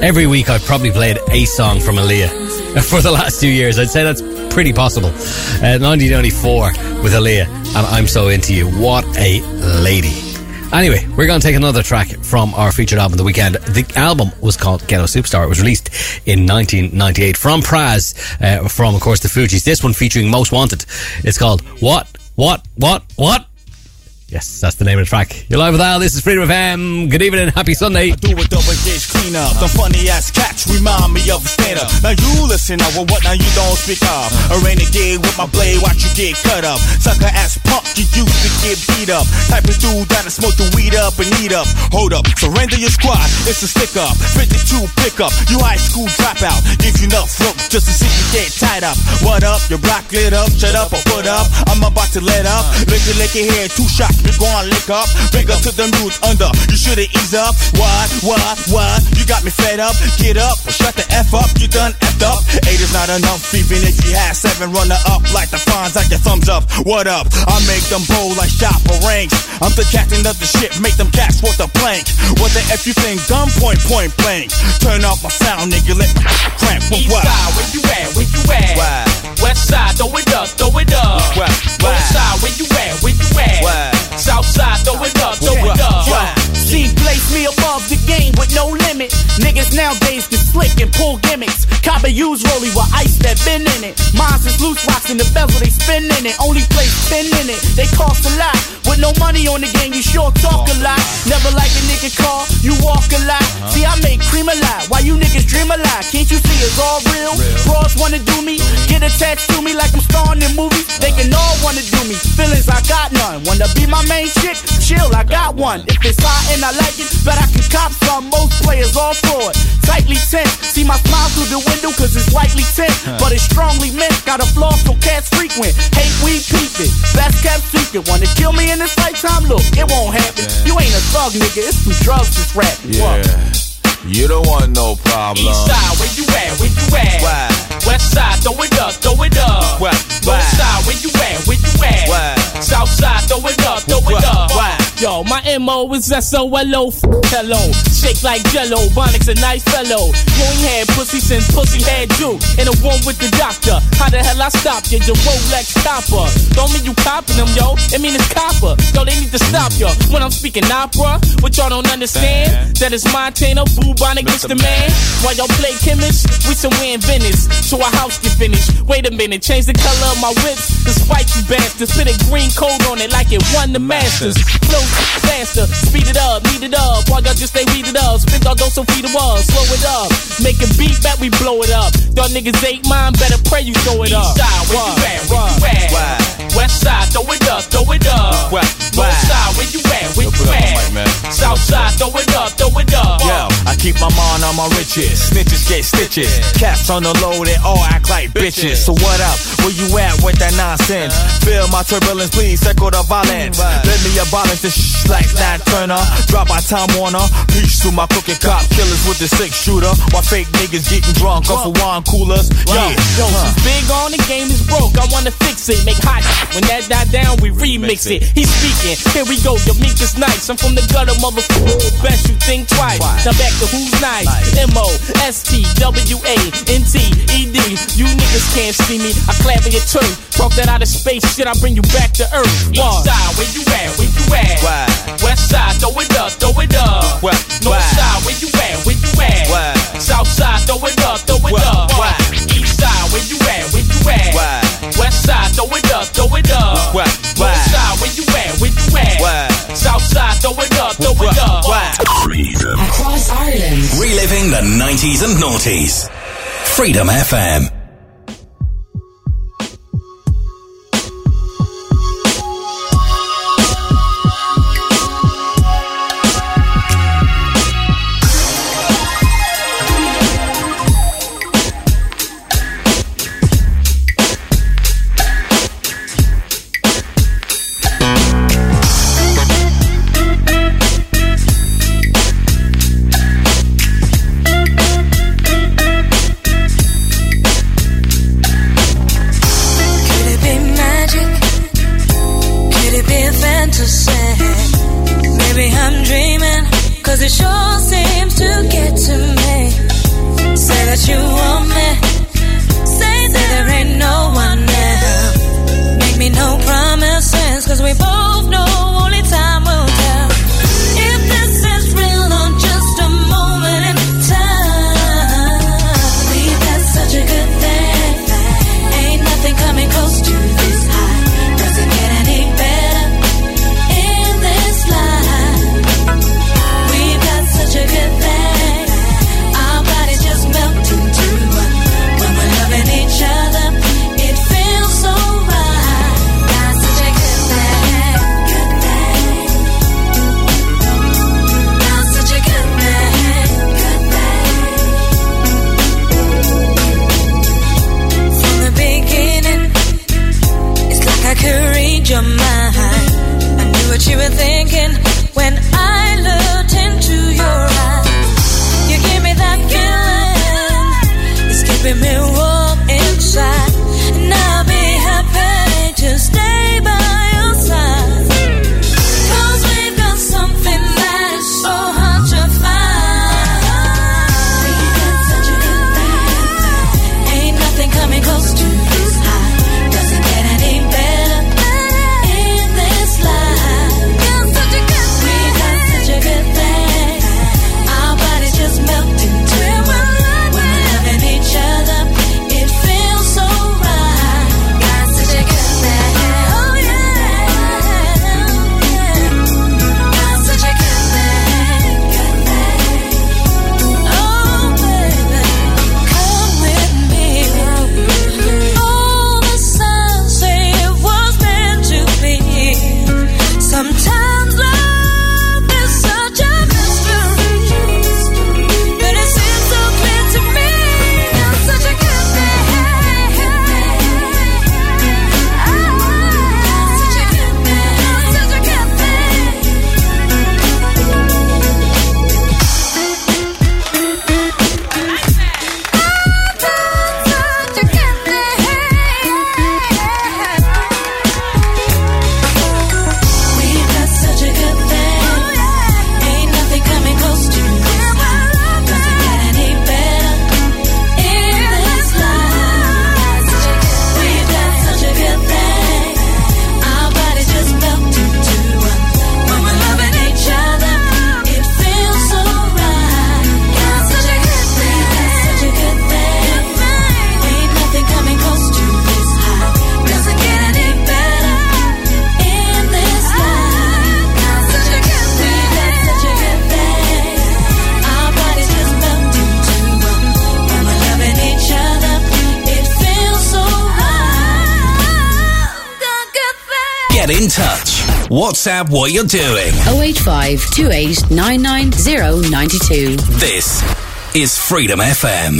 every week I've probably played a song from Aaliyah for the last two years. I'd say that's pretty possible. Uh, 1994 with Aaliyah, and I'm so into you. What a lady. Anyway, we're going to take another track from our featured album, The Weekend. The album was called Ghetto Supastar. It was released in 1998 from Pras, uh, from, of course, the Fugees. This one featuring Most Wanted. It's called What, What, What, What? Yes, that's the name of the track. You're live with Al. This is Freedom FM. Good evening. Happy Sunday. do a double gauge cleanup. The funny ass cats remind me of a stand up. Now you listen up, well, what now you don't speak up. A renegade with my blade, watch you get cut up. Sucker ass punk, you used to get beat up. Type of dude that'll smoke the weed up and eat up. Hold up, surrender your squad, it's a stick up. 52 pickup, you high school dropout. Give you enough rope just to see you get tied up. What up, your block lit up, shut up or put up. I'm about to let up. Lick it, lick it here, two shots, we gon' lick up. Big up to them dudes under, you shoulda eased up. What, what, what? You got me fed up. Get up or shut the F up, you done effed up. Eight is not enough, even if you had seven, Runner up like the fawns, like your thumbs up. What up? I make them bowl like shopper ranks. I'm the captain of the ship, make them cats for the plank. What the F you think? Gun point, point blank. Turn off my sound, nigga, let me cramp. What, East what? side, where you at? Where you at? West side, throw it up, throw it up. North side, where you at? Where you at? South side, throw it up, throw it up. She placed me above the game with no limit. Niggas nowadays can slick and pull gimmicks. Copper use rollie with ice that been in it. Mines is loose rocks in the bezel, they spin in it. Only place spin in it. They cost a lot. With no money on the game, you sure talk a lot. Never like a nigga car, you walk a lot. Uh-huh. See, I make cream a lot. Why you niggas dream a lot? Can't you see it's all real? Bros wanna do me, get attached to me like I'm starring in movies. They can all wanna do me. Feelings I got none. Wanna be my main chick? Chill, I got one. If it's hot and I like it, bet I can cop some. Most players all fraud. Tightly tense. See my smile through the window cause it's lightly tense. But it's strongly meant. Got a flaw so cats frequent. Hate we peep it. Best kept secret. Wanna kill me in this lifetime? Look, it won't happen. You ain't a thug nigga. It's some drugs that's rapping. Yeah. You don't want no problem. East side, where you at? Where you at? Why? West side, throw it up, throw it up. Why? North side, where you at? Where you at? Why? South side, throw it up, throw it up. Why? Yo, my MO is S-O-L-O, hello. Shake like jello, Bonix a nice fellow. You ain't had pussy since pussy had you. In a room with the doctor. How the hell I stop you? The Rolex copper. Don't mean you copping them, yo. It mean it's copper. Yo, they need to stop you. When I'm speaking opera, what y'all don't understand? That it's Montana, Bubonic, Mr. Man. While y'all play chemist, we somewhere in Venice. So our house get finished. Wait a minute, change the color of my whips. The spiky bastards. Put a green coat on it like it won the Masters. Flow faster, speed it up, beat it up. While y'all just stay it up. Spin all those so feed the wall, slow it up. Make a beat that we blow it up. Y'all niggas ain't mine, better pray you throw it up. East side, where you at? Where you at? West side, throw it up, throw it up. North side, where you at? Where you at? South side, throw it up, throw it up. Yo, I keep my mind on my riches. Snitches get stitches. Caps on the low, they all act like bitches. So what up? Where you at with that nonsense? Uh-huh. Feel my turbulence, please echo the violence. Let me abolish this sh like that Turner. Drop by Time Warner. Peace to my crooked cop killers with the six shooter. While fake niggas getting drunk off of wine coolers. Yeah, Yo, since big on the game is broke, I wanna fix it. Make hot when that die down, we remix it. He's speaking, here we go, your meek is nice. I'm from the gutter, motherfucker. Best you think twice. Now back to who's nice. M O S T W A N T E D. You niggas can't see me. I clap in your turf. Talk that out of space shit, I bring you back to earth. East side, where you at? Where you at? West side, throw it up, throw it up. North side, where you at? Where you at? South side, throw it up, throw it up. East side, where you at? Where you at? West side, throw it up, throw it up. North side, where you at? Where you at? South side, throw it up, throw it up. Freedom. Across Ireland. Reliving the 90s and noughties. Freedom FM. Get in touch. WhatsApp what you're doing. 085 This is Freedom FM.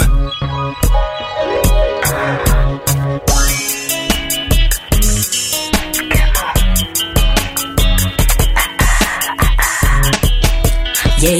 Yeah,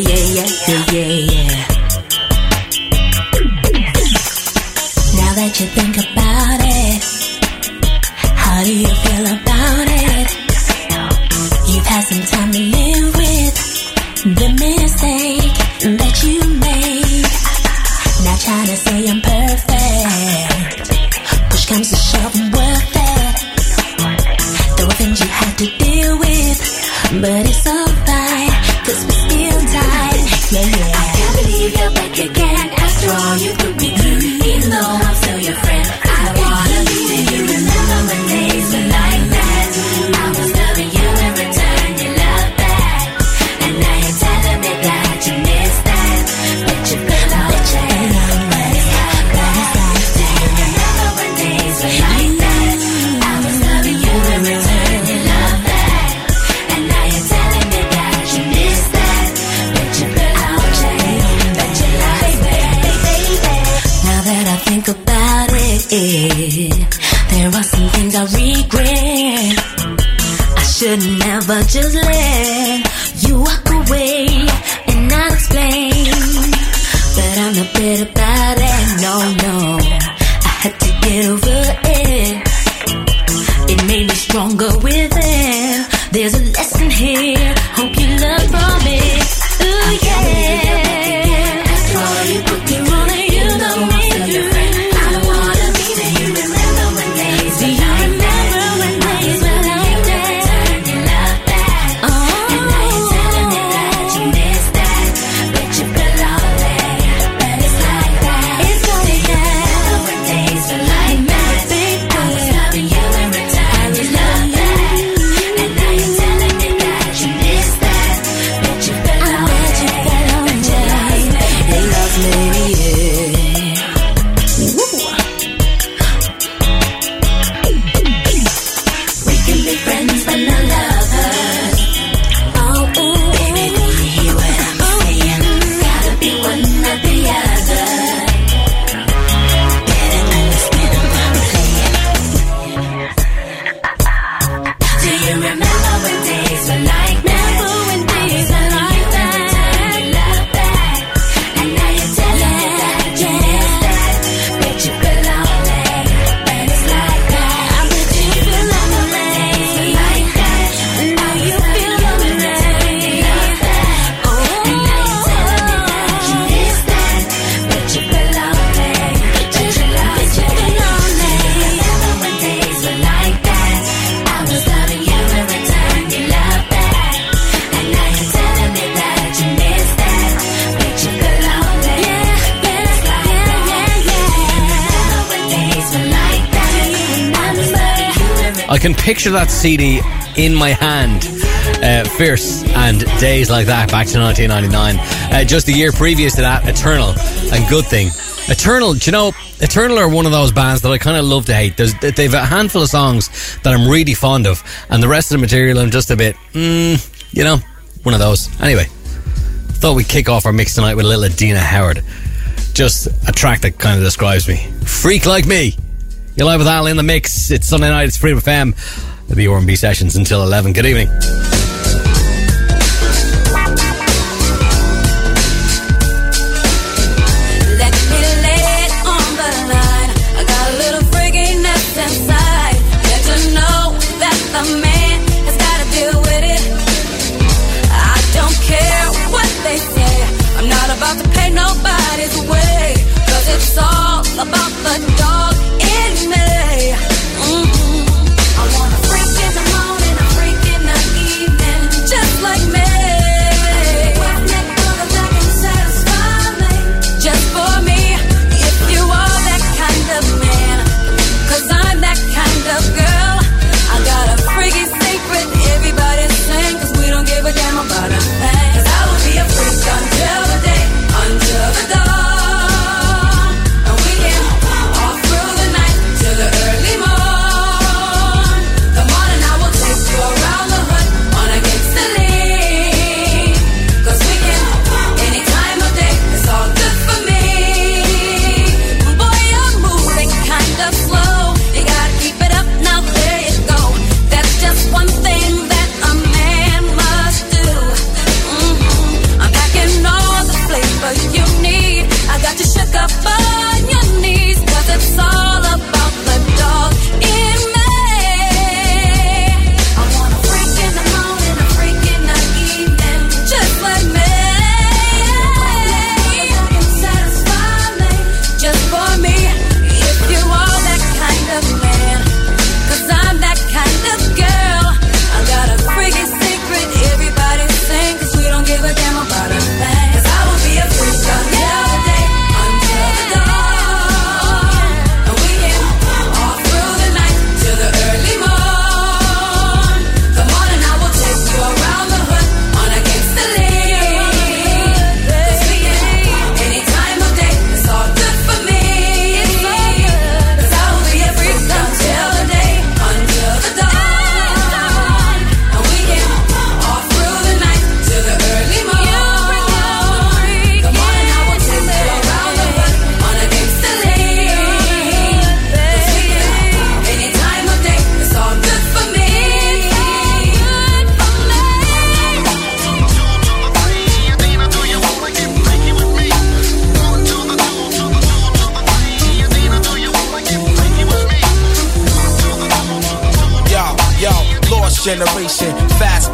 that CD in my hand. Uh, Fierce and Days Like That back to 1999. Uh, just the year previous to that, Eternal and Good Thing. Eternal, you know, Eternal are one of those bands that I kind of love to hate. There's, they've a handful of songs that I'm really fond of, and the rest of the material I'm just a bit, mm, you know, one of those. Anyway, thought we'd kick off our mix tonight with a little Adina Howard. Just a track that kind of describes me. Freak like me. You're live with Al in the mix. It's Sunday night. It's Freedom FM the R&B sessions until 11. Good evening.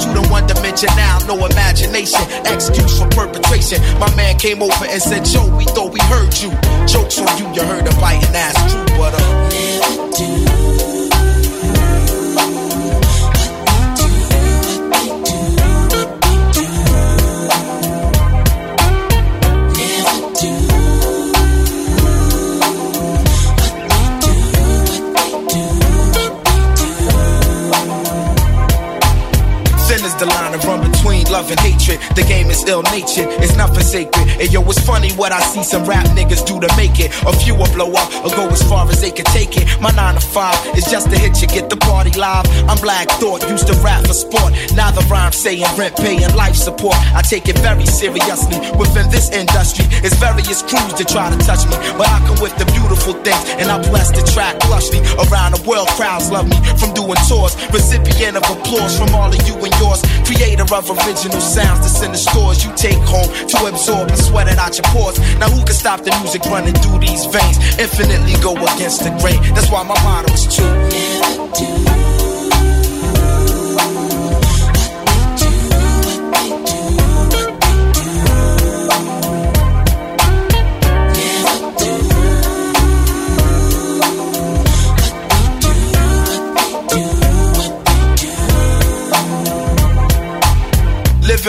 to the one dimension now, no imagination, excuse for perpetration. My man came over and said, Joe, we thought we heard you. Jokes on you, you heard a biting ass true, but uh. The game is nothing sacred. And yo, it's funny what I see some rap niggas do to make it. A few will blow up or go as far as they can take it. My nine to five is just to hit you, get the party live. I'm Black Thought, used to rap for sport. Now the rhyme saying rent, paying life support. I take it very seriously. Within this industry, it's various crews that try to touch me. But I come with the beautiful things, and I bless the track plushly. Around the world, crowds love me from doing tours. Recipient of applause from all of you and yours. Creator of original sounds that's in the stores you take home to absorb and sweat it out your pores. Now who can stop the music running through these veins? Infinitely go against the grain. That's why my motto is true. Never do.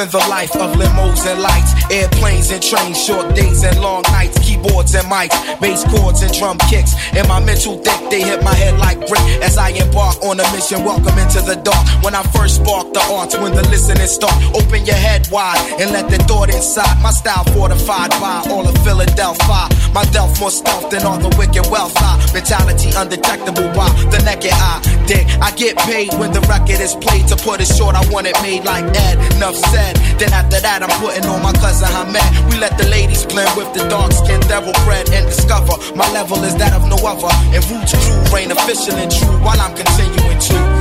Living the life of limos and lights, airplanes and trains, short days and long nights, keyboards and mics, bass chords and drum kicks. In my mental thick, they hit my head like brick as I embark on a mission. Welcome into the dark. When I first spark the arts, when the listening start, open your head wide and let the thought inside. My style fortified by all of Philadelphia. My delf more stealth than all the wicked wealth. I mentality undetectable by the naked eye. Dig, I get paid when the record is played. To put it short, I want it made like Ed. Enough said. Then after that, I'm putting on my cousin Hamed. We let the ladies blend with the dark skin devil bread and discover my level is that of no other. And Roots crew reign official and true while I'm continuing to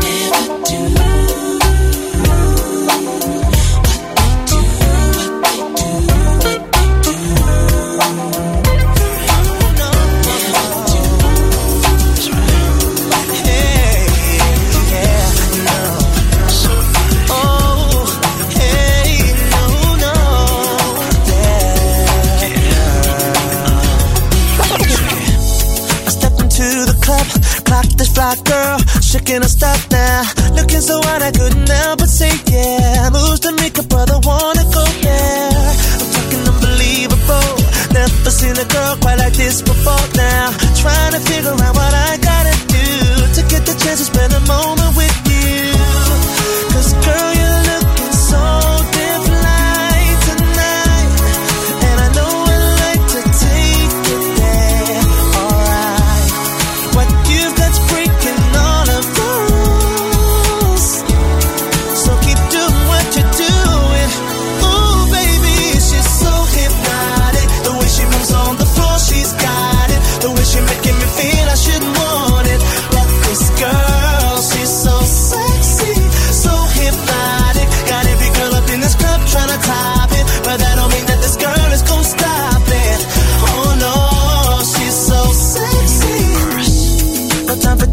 fly girl, shaking her stuff now. Looking so hot I couldn't help but say yeah. Moves to make a brother wanna go there. I'm talking unbelievable. Never seen a girl quite like this before now. Trying to figure out what I gotta do to get the chance to spend a moment with you.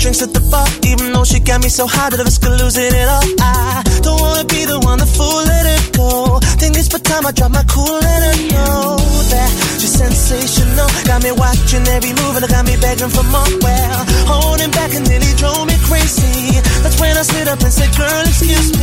Drinks at the bar, even though she got me so high that I risk of losing it all. I don't wanna be the one to fool, let it go. Think it's for time I drop my cool, let her know that she's sensational. Got me watching every move and it got me begging for more. Well, holding back and nearly drove me crazy. That's when I slid up and said, girl, excuse me.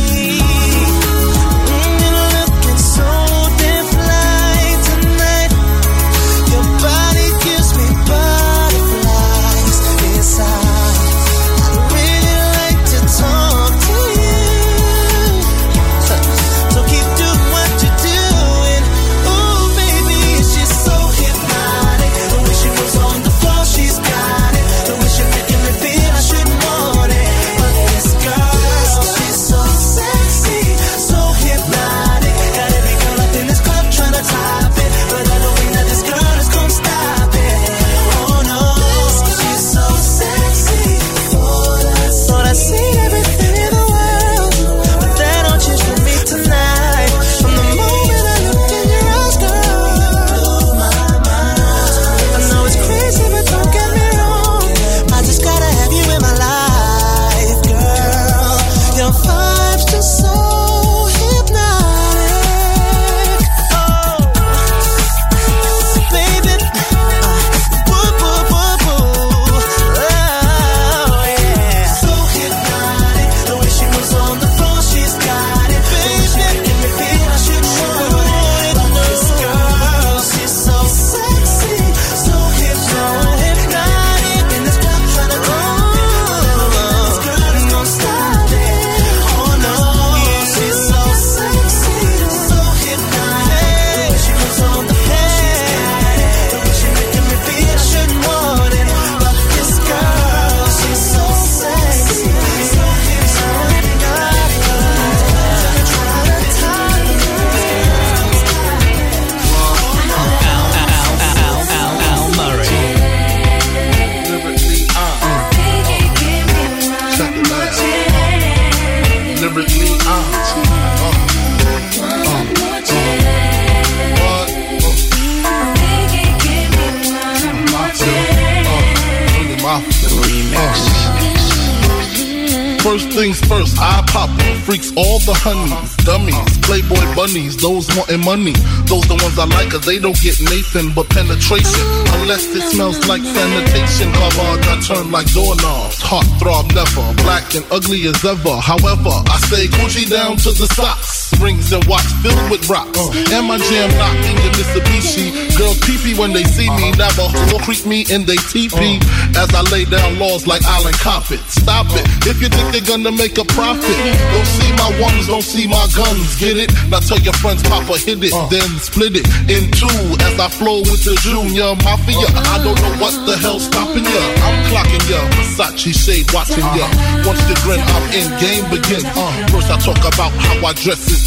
Bunnies, those wanting money. Those the ones I like, cause they don't get Nathan but penetration. Unless it smells like sanitation. Garbage, I turn like doorknobs. Heart throb never, black and ugly as ever. However, I say Gucci down to the socks. Rings and watch filled with rocks. Uh. And my jam knocking the Mitsubishi. Girls peepee when they see me. Uh-huh. Never will creep me in they teepee. Uh-huh. As I lay down laws like Island Coppet. Stop it. Uh-huh. If you think they're gonna make a profit, don't see my ones, don't see my guns. Get it? Now tell your friends, Papa hit it, uh. then split it in two. As I flow with the Junior Mafia. I don't know what the hell's stopping ya. I'm clocking ya. Versace shade watching ya. Once you grin, I'm in. Game begins. First I talk about how I dress is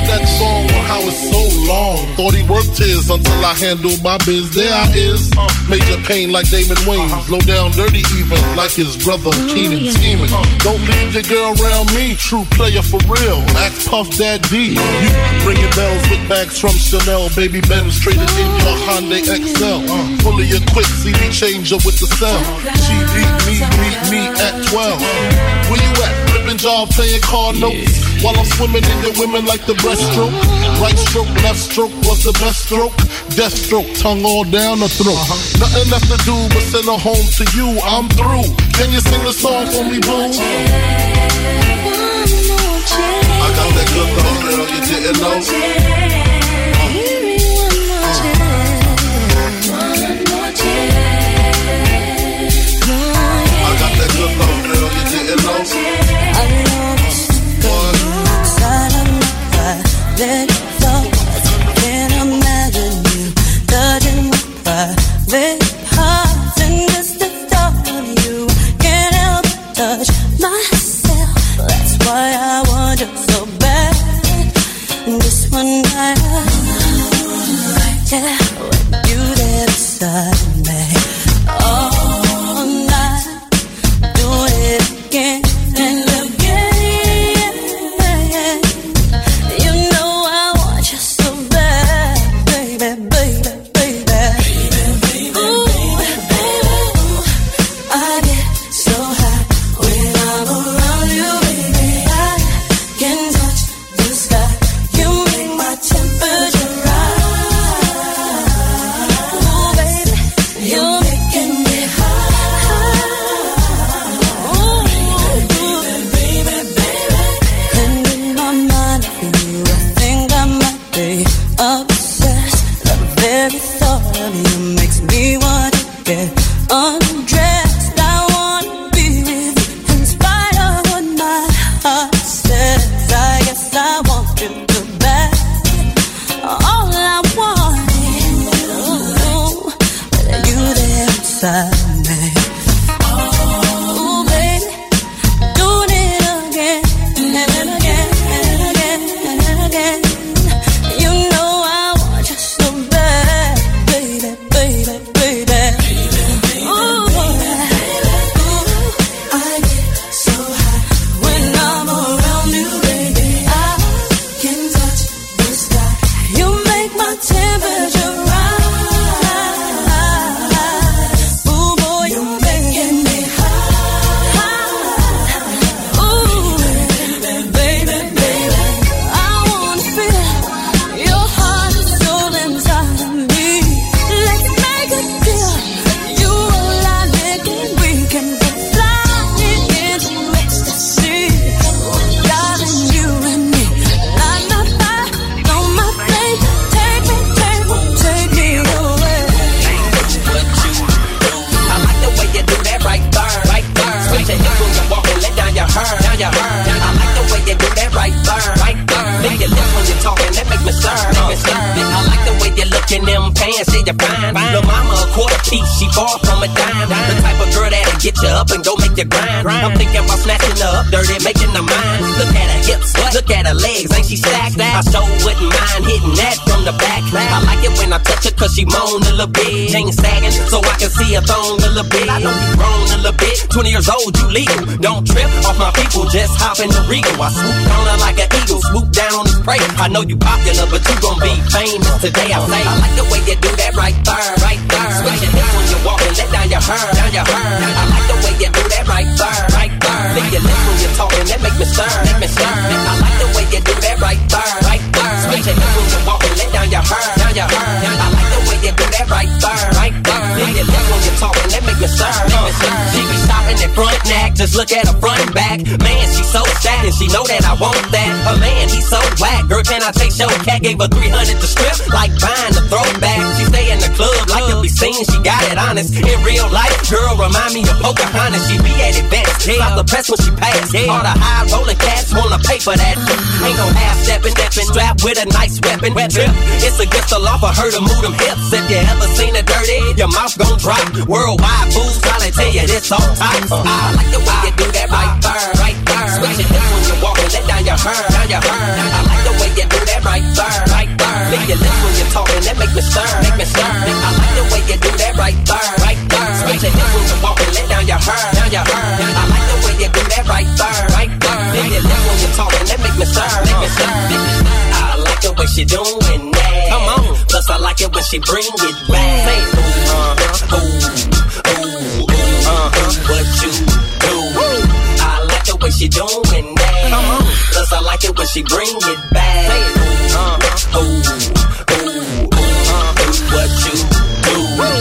Of that song, how it's so long. Thought he worked his until I handled my biz. There I is, major pain like Damon Wayans. Low down, dirty even like his brother oh, Keenan scheming. Don't leave your girl around me, true player for real. Act Puff Daddy. You ringing bells with bags from Chanel, baby Benz traded in your Hyundai Excel. Fully uh, equipped CD changer with the cell. She beat me, beat me at 12. Where you at? Flipping job, playing car notes. While I'm swimming in your women like the breaststroke. Right stroke, left stroke was the best stroke. Death stroke, tongue all down the throat. Uh-huh. Nothing left to do but send her home to you. I'm through. Can you sing the song for me, boo? I got that good love, girl, you didn't know. Her thong a little bit. I know you grown a little bit. 20 years old, you legal. Don't trip off my people, just hop in the regal. I swoop on her like an eagle, swoop down on his prey. I know you popular, but you gon' be famous today. I say, I like the way you do that right there, right there. Switch your hips when you walk and let down your hair, down your hair. I like the way you do that right there, right there. Lick your lips when you're talking, that make me stir, make me stir. I like the way you do that right there, right there. Switch your hips when you walk and let down your hair, down your hair. I like the way you do that right there, right there. Lick your lips when you're talking, that make me stir. She be stopping at front neck, just look at her front and back. Man, she so sad and she know that I want that. Her man, he so whack. Girl, can I take your cat? Gave her 300 to strip, like buying a throwback. She stay in the club, like to be seen. She got it honest. In real life, girl, remind me of Pocahontas. She be at advance. Stop the press when she pass. All the high rolling cats wanna pay for that. Ain't no half stepping, stepping, strapped with a nice weapon. Trip. It's against the law for her to move them hips. If you ever seen a dirty, your mouth gon' drop. Worldwide fools probably tell you this on top. I like the way you do that right there, right there. Switch hips when you walk and let down your hair, down your hair. I like the way you do that right there, right there. Lick your lips when you're talking, that make me stir, make me stir. I like the way you do that right there, right there. Switch hips when you walk and let down your hair, down your hair. I like the way you do that right there, right there. Lick your lips when you're talking, that make me stir, make me stir. I like the way she doing that. Come on. Plus I like it when she bring it back. Say, uh-huh, ooh, ooh, ooh, uh-huh, what you do. I like the way she doing that. Plus I like it when she bring it back. Ooh, ooh, ooh,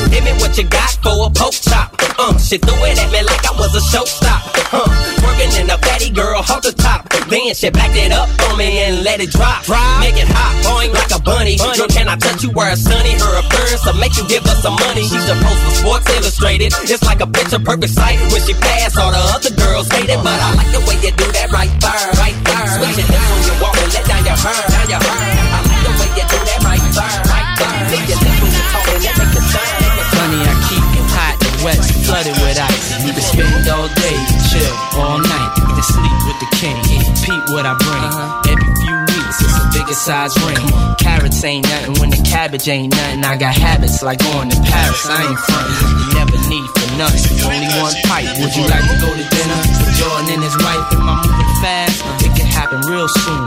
Hit me what you got for a poke chop. Uh, she threw it at me like I was a showstop. Uh, twerking in a fatty girl off the top. Then she backed it up on me and let it drop. drop. Make it hot, boing like a bunny. Girl, can I touch you where it's sunny? Her appearance will make you give us some money. She's supposed to Sports Illustrated. It's like a picture perfect sight. When she pass, all the other girls hate it. But I like the way you do that right there, right there. Switch your hips when you walk and let down your hair, down your hair. I like the way you do that right there, right there. All day, chill all night, and sleep with the king. Repeat what I bring uh-huh. every few weeks. It's a bigger size ring. Carrots ain't nothing when the cabbage ain't nothing. I got habits like going to Paris. I ain't frontin'. You never need for nothing. Only one pipe. Would you like to go to dinner with Jordan and his wife? Am I moving fast? It can happen real soon.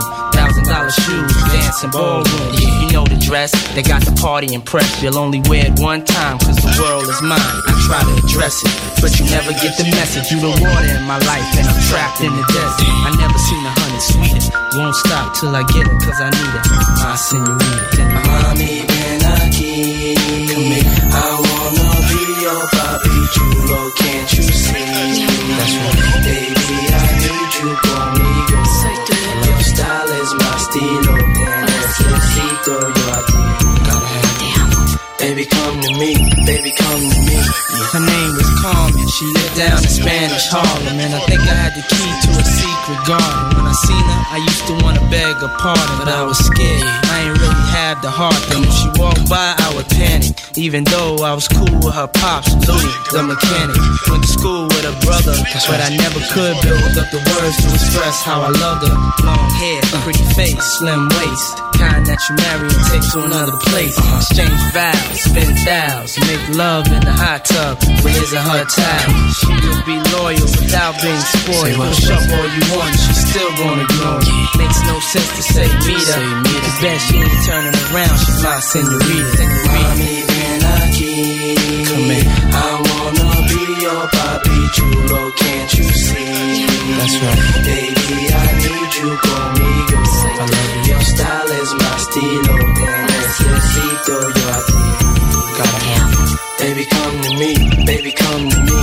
Thousand dollar shoes, dancing ballroom. You know the dress. They got the party impressed. You'll only wear it one time, cause the world is mine. I try to address it, but you never get the message. You the water in my life, and I'm trapped in the desert. I never seen a honey sweeter. Won't stop till I get it, cause I need it. My senorita. Mami, my me. Baby, come to me. Her name was Carmen. She lived down in Spanish Harlem, and I think I had the key to a secret garden. When I seen her, I used to wanna beg her pardon, but I was scared. I ain't really have the heart. Then if she walked by, I would panic. Even though I was cool with her pops, Louis, the mechanic. Went to school with her brother, but I never could build up the words to express how I loved her. Long hair, pretty face, slim waist, kind that you marry and take to another place. Exchange vows, spin thousands, make love in the hot tub. Raising her towel, she will be loyal without being spoiled. Push up all you want, she's still gonna ignore you. Makes no sense to say meet her. The best she ain't turning around, she's my senorita. Mami, ven aquí. I wanna be your papi chulo, can't you see? That's right. Baby, I need you conmigo. I love you. Your style is my estilo. Te necesito yo a ti. Baby, come to me. Baby, come to me.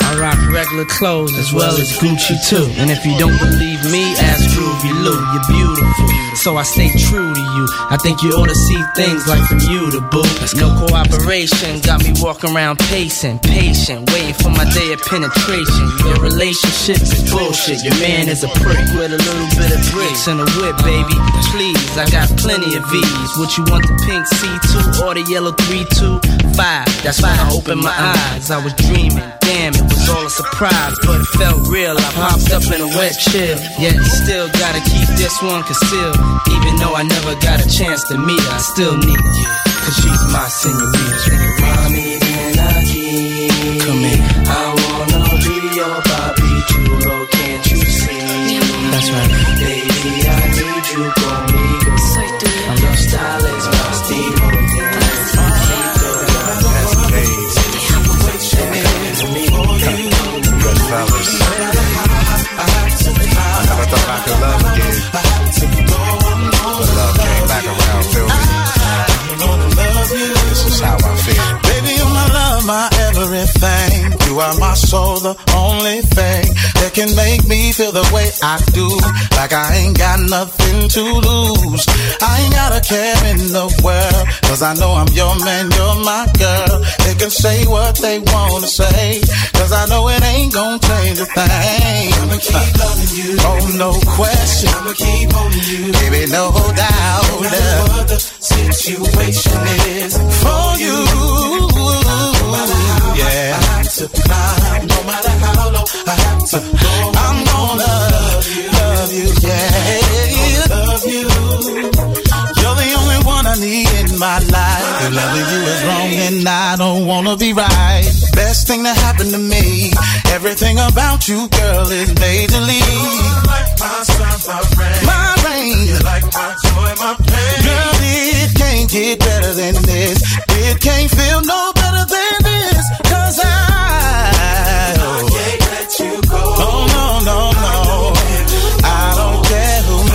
I rock regular clothes as well as Gucci too. And if you don't believe me, ask Groovy Lou. You're beautiful, so I stay true to you. I think you ought to see things like from you to boo. No cooperation got me walking around pacing, patient, waiting for my day of penetration. Your relationship is bullshit. Your man is a prick with a little bit of bricks and a whip, baby. Please, I got plenty of V's. What you want the pink C2 or the yellow 325? That's why I opened my eyes. I was dreaming, damn, it was was all a surprise, but it felt real. I popped up in a wet chill. Yet still gotta keep this one concealed. Even though I never got a chance to meet her, I still need you. Cause she's my senorita. Mommy, I keep? Come in. I wanna be your Bobby Chulo, can't you see? That's right. Baby, I need you conmigo. Can make me feel the way I do. Like I ain't got nothing to lose. I ain't got a care in the world. Cause I know I'm your man, you're my girl. They can say what they wanna say. Cause I know it ain't gonna change a thing. I'ma keep loving you. Oh, no question. I'ma keep holding you. Baby, no doubt. No matter what the situation is for you. Yeah. I have to climb, no matter I'm gonna love you, love you, yeah. Love you. You're the only one I need in my life. Loving you is wrong and I don't wanna be right. Best thing to me. Everything about you, girl, is major league. Like my sun, my rain. My rain. You like my joy, my pain. Girl, it can't get better than this. It can't feel no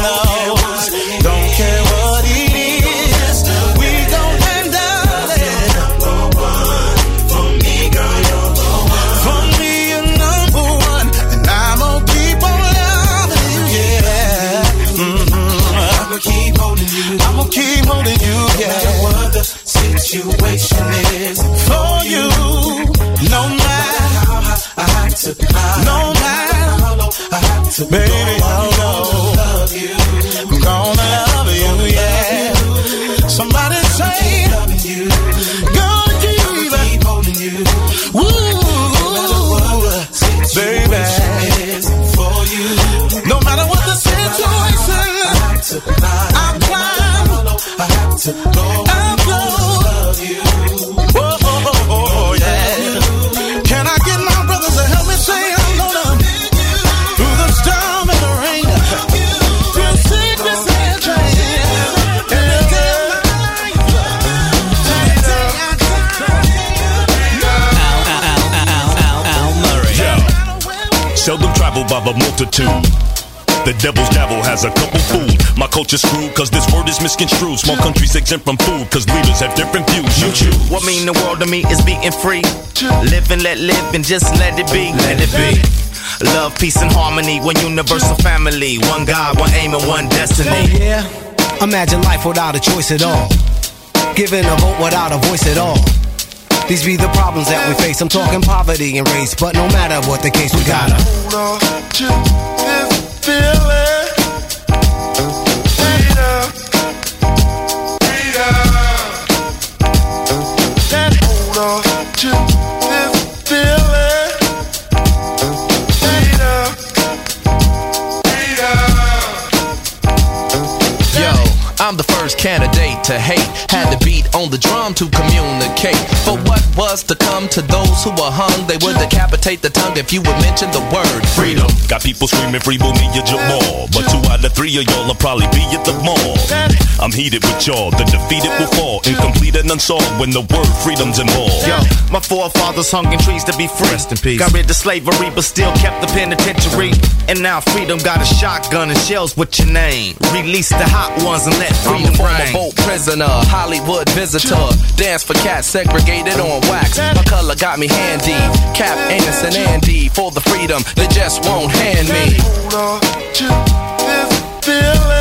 Don't care what it is. We gon' handle it. For me, girl, you're the one. For me, you're number one. And I'm gonna keep on loving you, yeah. Mhm. I'ma keep holding you. I'ma keep holding you, yeah. No matter what the situation is for you. No matter how high I have to climb. No matter how I have to. Love to go. I'll go. Love you. Oh, oh, oh, oh, yeah. Can I get my brothers to help me say I'm gonna through the storm and the rain, through sickness and pain. Al Murray. Yeah. Seldom traveled by the multitude. The devil's devil has a couple food. My culture's screwed cause this word is misconstrued. Small countries exempt from food cause leaders have different views. You choose. What mean the world to me is being free. Live and let live and just let it be. Let it be. Love, peace, and harmony. One universal family. One God, one aim, and one destiny. Yeah. Imagine life without a choice at all. Giving a vote without a voice at all. These be the problems that we face. I'm talking poverty and race, but no matter what the case, we gotta. On to first candidate to hate. Had to beat on the drum to communicate. For what was to come to those who were hung, they would decapitate the tongue if you would mention the word freedom. Got people screaming free Mumia Jamal. But two out of three of y'all will probably be at the mall. I'm heated with y'all. The defeated will fall. Incomplete and unsolved when the word freedom's involved. Yo, my forefathers hung in trees to be free. Rest in peace. Got rid of slavery, but still kept the penitentiary. And now freedom got a shotgun and shells with your name. Release the hot ones and let freedom former reign. boat prisoner, Hollywood visitor. Dance for cats segregated on wax. My color got me handy. Cap, Anus, and Andy for the freedom they just won't hand me. Hold on to this feeling.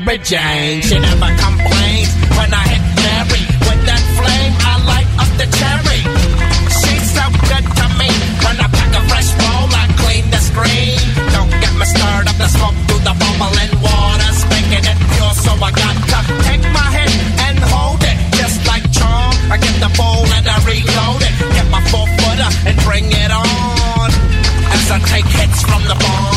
Mary Jane. She never complains when I hit Mary with that flame. I light up the cherry. She's so good to me. When I pack a fresh bowl, I clean the screen. Don't get me stirred up the smoke through the bubbling water's making it pure. So I got to take my hit and hold it just like charm. I get the bowl and I reload it. Get my four footer and bring it on. As I take hits from the bomb.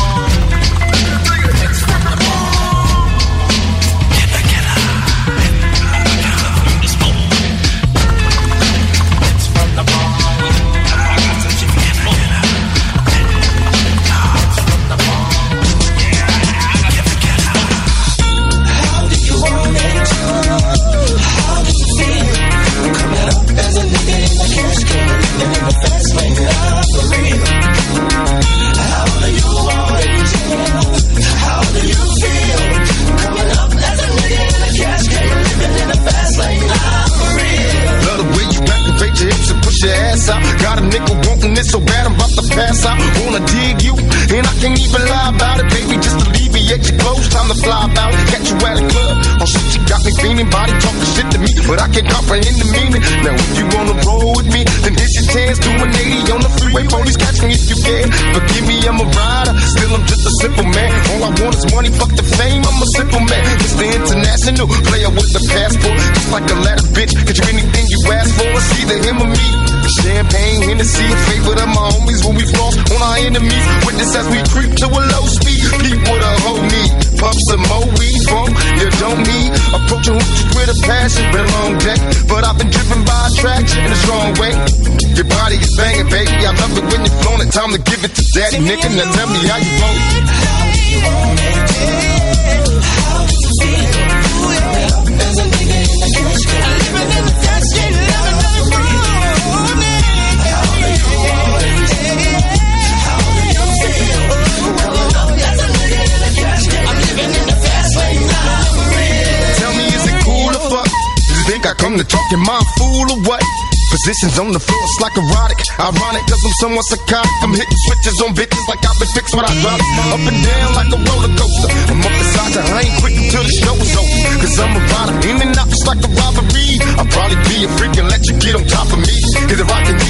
It to daddy, Positions on the floor, it's like erotic. Ironic, cause I'm somewhat psychotic. I'm hitting switches on bitches like I've been fixed when I drop it. Up and down like a roller coaster. I'm up beside you, I ain't quit until the show is over. Cause I'm a rider, in and out just like a robbery. I'll probably be a freak and let you get on top of me. Cause if I can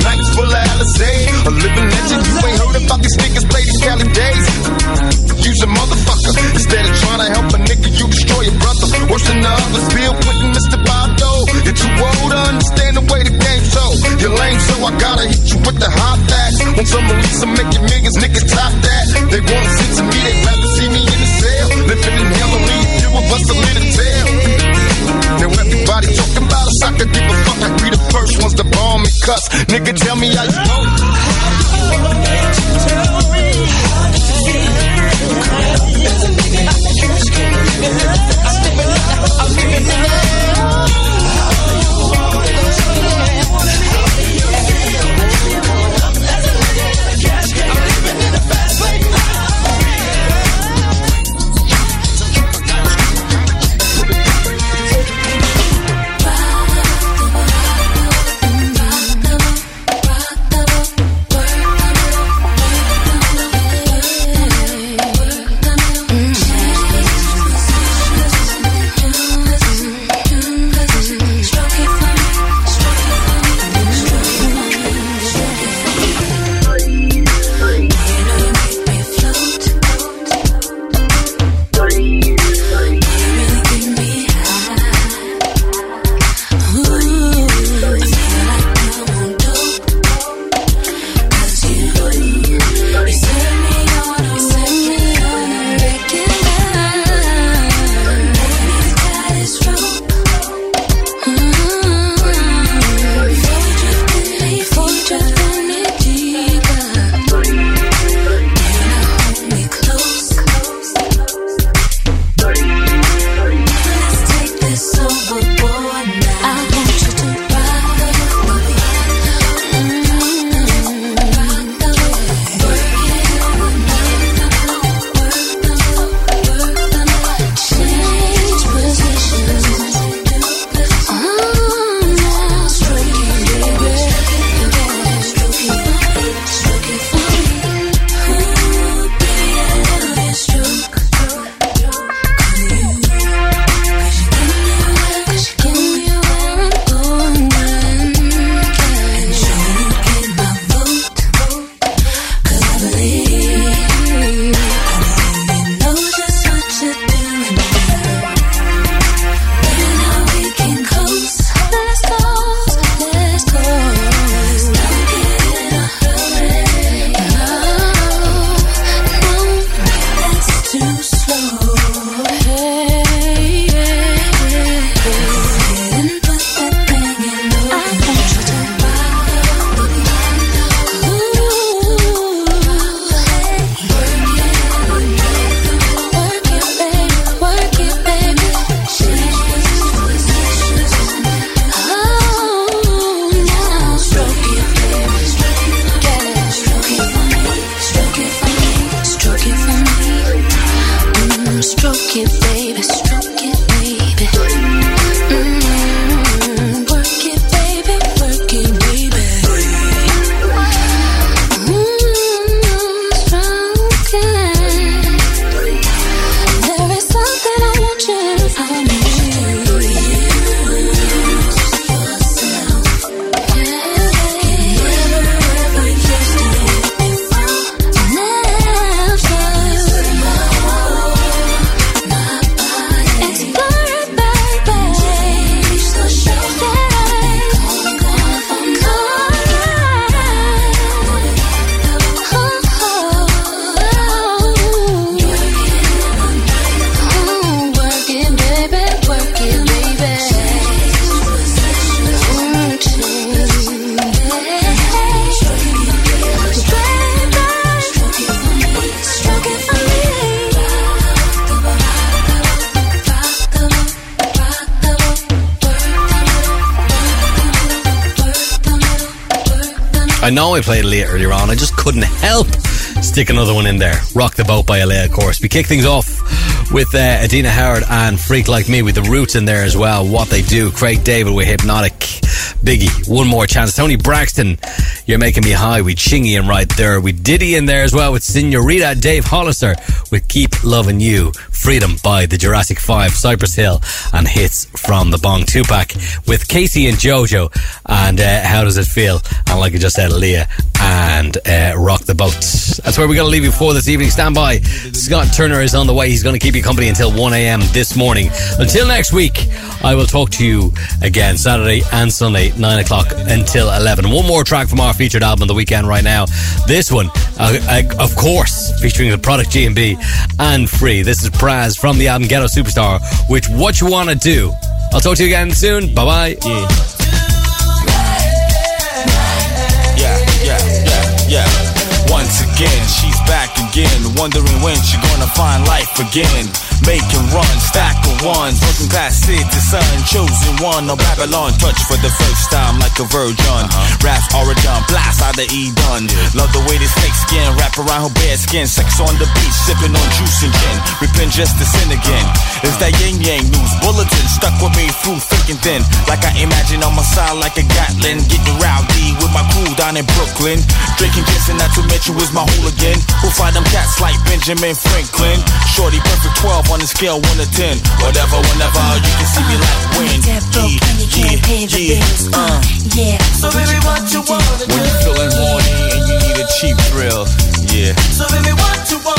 nights full of Alizé, a living legend. You ain't heard about these niggas these Cali days. Use a motherfucker. Instead of trying to help a nigga, you destroy your brother. Worse than the others, Bill Clinton, Mr. Dole. You're too old to understand the way the game so. You're lame, so I gotta hit you with the hot facts. Want some release, I'm making millions, niggas top that. They wanna sit to me, they rather see me in the cell. Living in hell, only a few of us a little tale. Now everybody talking about us, I could give a fuck. I be the first ones to bomb and cuss. Nigga, tell me how you know. I'm living life. I'm living life. Stick another one in there. Rock the Boat by Aaliyah, of course. We kick things off with uh, Adina Howard and Freak Like Me with the roots in there as well. What they do. Craig David with Hypnotic. Biggie, one more chance. Toni Braxton, You're Making Me High with Chingy and right there. With Diddy in there as well with Senorita Dave Hollister with Keep Loving You. Freedom by the Jurassic 5, Cypress Hill, and hits from the Bong 2Pac with K-Ci and JoJo. And uh, how does it feel? And like I just said, Leah and uh, Rock the Boat. That's where we're going to leave you for this evening. Stand by. Scott Turner is on the way. He's going to keep you company until 1 a.m. this morning. Until next week, I will talk to you again Saturday and Sunday, 9 o'clock until 11. One more track from our featured album the weekend right now. This one, uh, uh, of course, featuring the product G&B and Free. This is Pras from the album Ghetto Supastar, which What You Wanna Do. I'll talk to you again soon. Bye bye. Yeah, wondering when she gonna find life again. Making runs, stack of ones, working class city son, chosen one of Babylon. Touch for the first time like a virgin. Uh-huh. Raps origin, blast out the E done. Love the way this snake skin wrap around her bare skin. Sex on the beach, sipping on juice and gin. Repent just to sin again. It's that yin yang news bulletin stuck with me through thick and thin. Like I imagine on my side like a Gatlin. Getting rowdy with my crew down in Brooklyn. Drinking Jensen, not to mention was my hooligan. Who find them cats like Benjamin Franklin. Shorty perfect 12 on the scale 1 to 10. Whatever, whenever, you can see me like win. Yeah, yeah, yeah, uh. Yeah. So baby, what you wanna When you feeling horny and you need a cheap thrill, yeah. So baby, what you wanna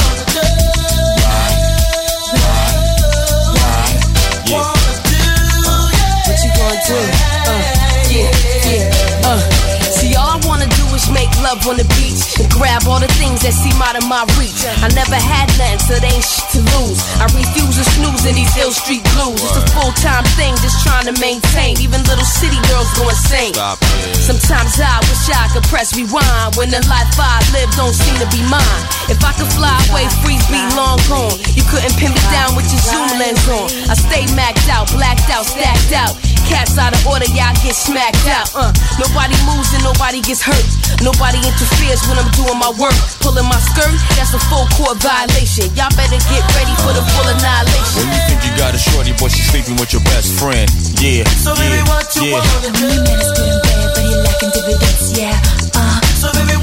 love on the beach and grab all the things that seem out of my reach. I never had nothing, so there ain't shit to lose. I refuse to snooze in these ill street blues. It's a full time thing, just trying to maintain. Even little city girls go insane. Sometimes I wish I could press rewind when the life I live don't seem to be mine. If I could fly away, freeze be long gone. You couldn't pin me down with your zoom lens on. I stay maxed out, blacked out, stacked out. Cats out of order, y'all get smacked out. Uh, nobody moves and nobody gets hurt. Nobody interferes when I'm doing my work. Pulling my skirt, that's a full court violation. Y'all better get ready for the full annihilation. When you think you got a shorty, boy, she's sleeping with your best friend. Yeah, So baby, what you yeah. wanna do? man is good in bed, but he lacking dividends, yeah. Uh. So baby,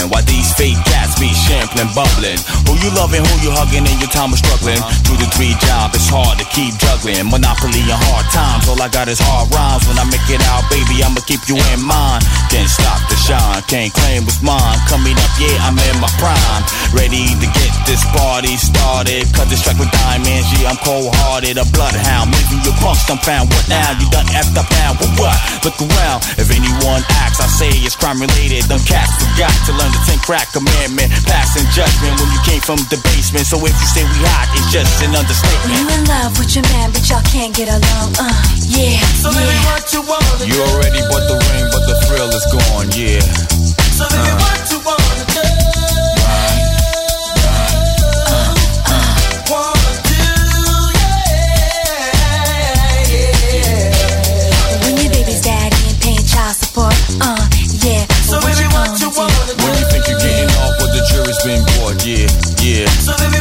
Why these fake be champagne bubbling? Who you loving, who you hugging, in your time of struggling? Do the three job, it's hard to keep juggling. Monopoly and hard times, all I got is hard rhymes. When I make it out, baby, I'ma keep you in mind. Can't stop the shine, can't claim what's mine. Coming up, yeah, I'm in my prime. Ready to get this party started. Cut this track with diamonds, yeah, I'm cold hearted. A bloodhound, maybe your done found what now? You done effed up now, what what? Look around, if anyone asks, I say it's crime related. Them cats forgot to learn the 10 crack commandment passing judgment when you came from the basement. So if you say we hot, it's just an understatement. You in love with your man, but y'all can't get along. Uh, yeah. So yeah. what you want. You already bought the ring, but the thrill is gone. Yeah. So uh. yeah, yeah.